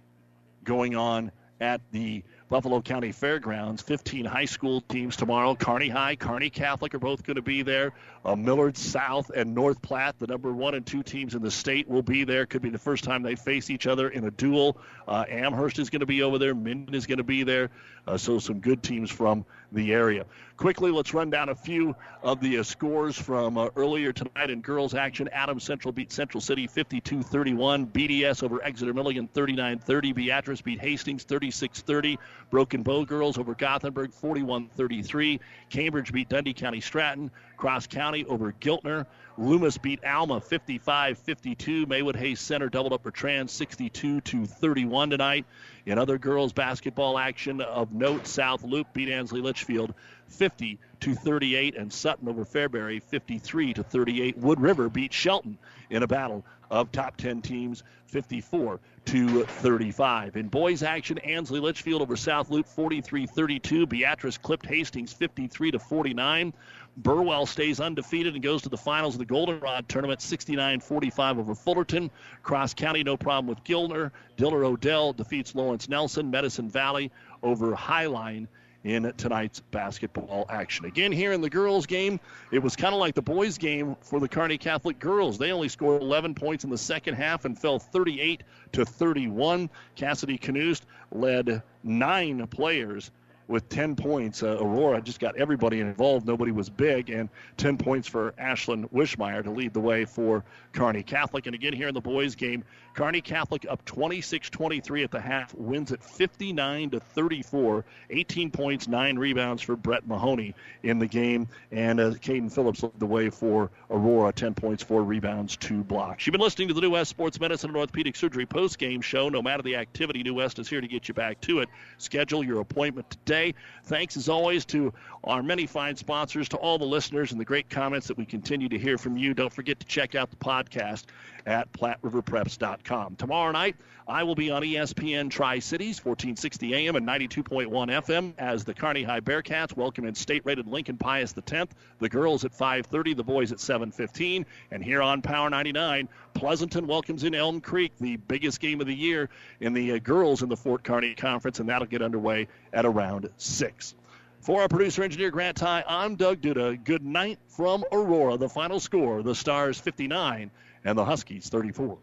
going on at the Buffalo County Fairgrounds. 15 high school teams tomorrow. Kearney High, Kearney Catholic are both going to be there. Uh, Millard South and North Platte, the number one and two teams in the state, will be there. Could be the first time they face each other in a duel. Uh, Amherst is going to be over there. Minden is going to be there. Uh, so some good teams from the area. Quickly, let's run down a few of the uh, scores from uh, earlier tonight in girls action. Adams Central beat Central City 52-31. BDS over Exeter Milligan 39-30. Beatrice beat Hastings 36-30. Broken Bow girls over Gothenburg 41-33. Cambridge beat Dundy County Stratton. Cross County over Giltner. Loomis beat Alma 55-52. Maywood Hayes Center doubled up for Trans 62 to 31 tonight. In other girls basketball action of note, South Loop beat Ansley Litchfield 50 to 38, and Sutton over Fairbury 53 to 38. Wood River beat Shelton in a battle of top 10 teams 54 to 35. In boys action, Ansley Litchfield over South Loop 43-32. Beatrice clipped Hastings 53 to 49. Burwell stays undefeated and goes to the finals of the Goldenrod tournament 69-45 over Fullerton. Cross County no problem with Giltner. Diller Odell defeats Lawrence Nelson. Medicine Valley over Highline in tonight's basketball action. Again, here in the girls' game, it was kind of like the boys' game for the Kearney Catholic girls. They only scored 11 points in the second half and fell 38 to 31. Cassidy Canoost led nine players with 10 points. Uh, Aurora just got everybody involved. Nobody was big, and 10 points for Ashlyn Wishmeyer to lead the way for Kearney Catholic. And again, here in the boys' game, Kearney Catholic up 26-23 at the half, wins at 59 to 34. 18 points, nine rebounds for Brett Mahoney in the game, and uh, Caden Phillips led the way for Aurora, 10 points, four rebounds, two blocks. You've been listening to the New West Sports Medicine and Orthopedic Surgery post-game show. No matter the activity, New West is here to get you back to it. Schedule your appointment today. Thanks as always to our many fine sponsors, to all the listeners, and the great comments that we continue to hear from you. Don't forget to check out the podcast at PlatteRiverPreps.com. Tomorrow night, I will be on ESPN Tri Cities, 1460 AM and 92.1 FM, as the Kearney High Bearcats welcome in state-rated Lincoln Pius X. The girls at 5:30, the boys at 7:15, and here on Power 99, Pleasanton welcomes in Elm Creek, the biggest game of the year in the uh, girls in the Fort Kearney Conference, and that'll get underway at around six. For our producer engineer Grant Ty, I'm Doug Duda. Good night from Aurora. The final score: the Stars 59 and the Huskies 34.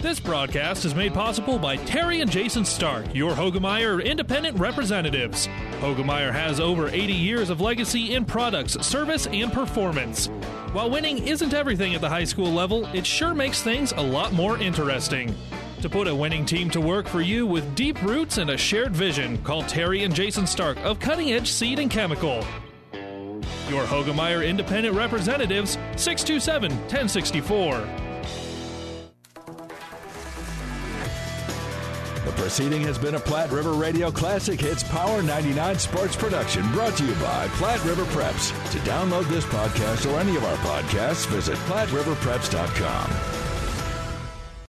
This broadcast is made possible by Terry and Jason Stark, your Hoegemeyer independent representatives. Hoegemeyer has over 80 years of legacy in products, service, and performance. While winning isn't everything at the high school level, it sure makes things a lot more interesting. To put a winning team to work for you with deep roots and a shared vision, call Terry and Jason Stark of Cutting Edge Seed and Chemical. Your Hoegemeyer independent representatives, 627 1064. The proceeding has been a Platte River Radio Classic Hits Power 99 sports production brought to you by Platte River Preps. To download this podcast or any of our podcasts, visit PlatteRiverPreps.com.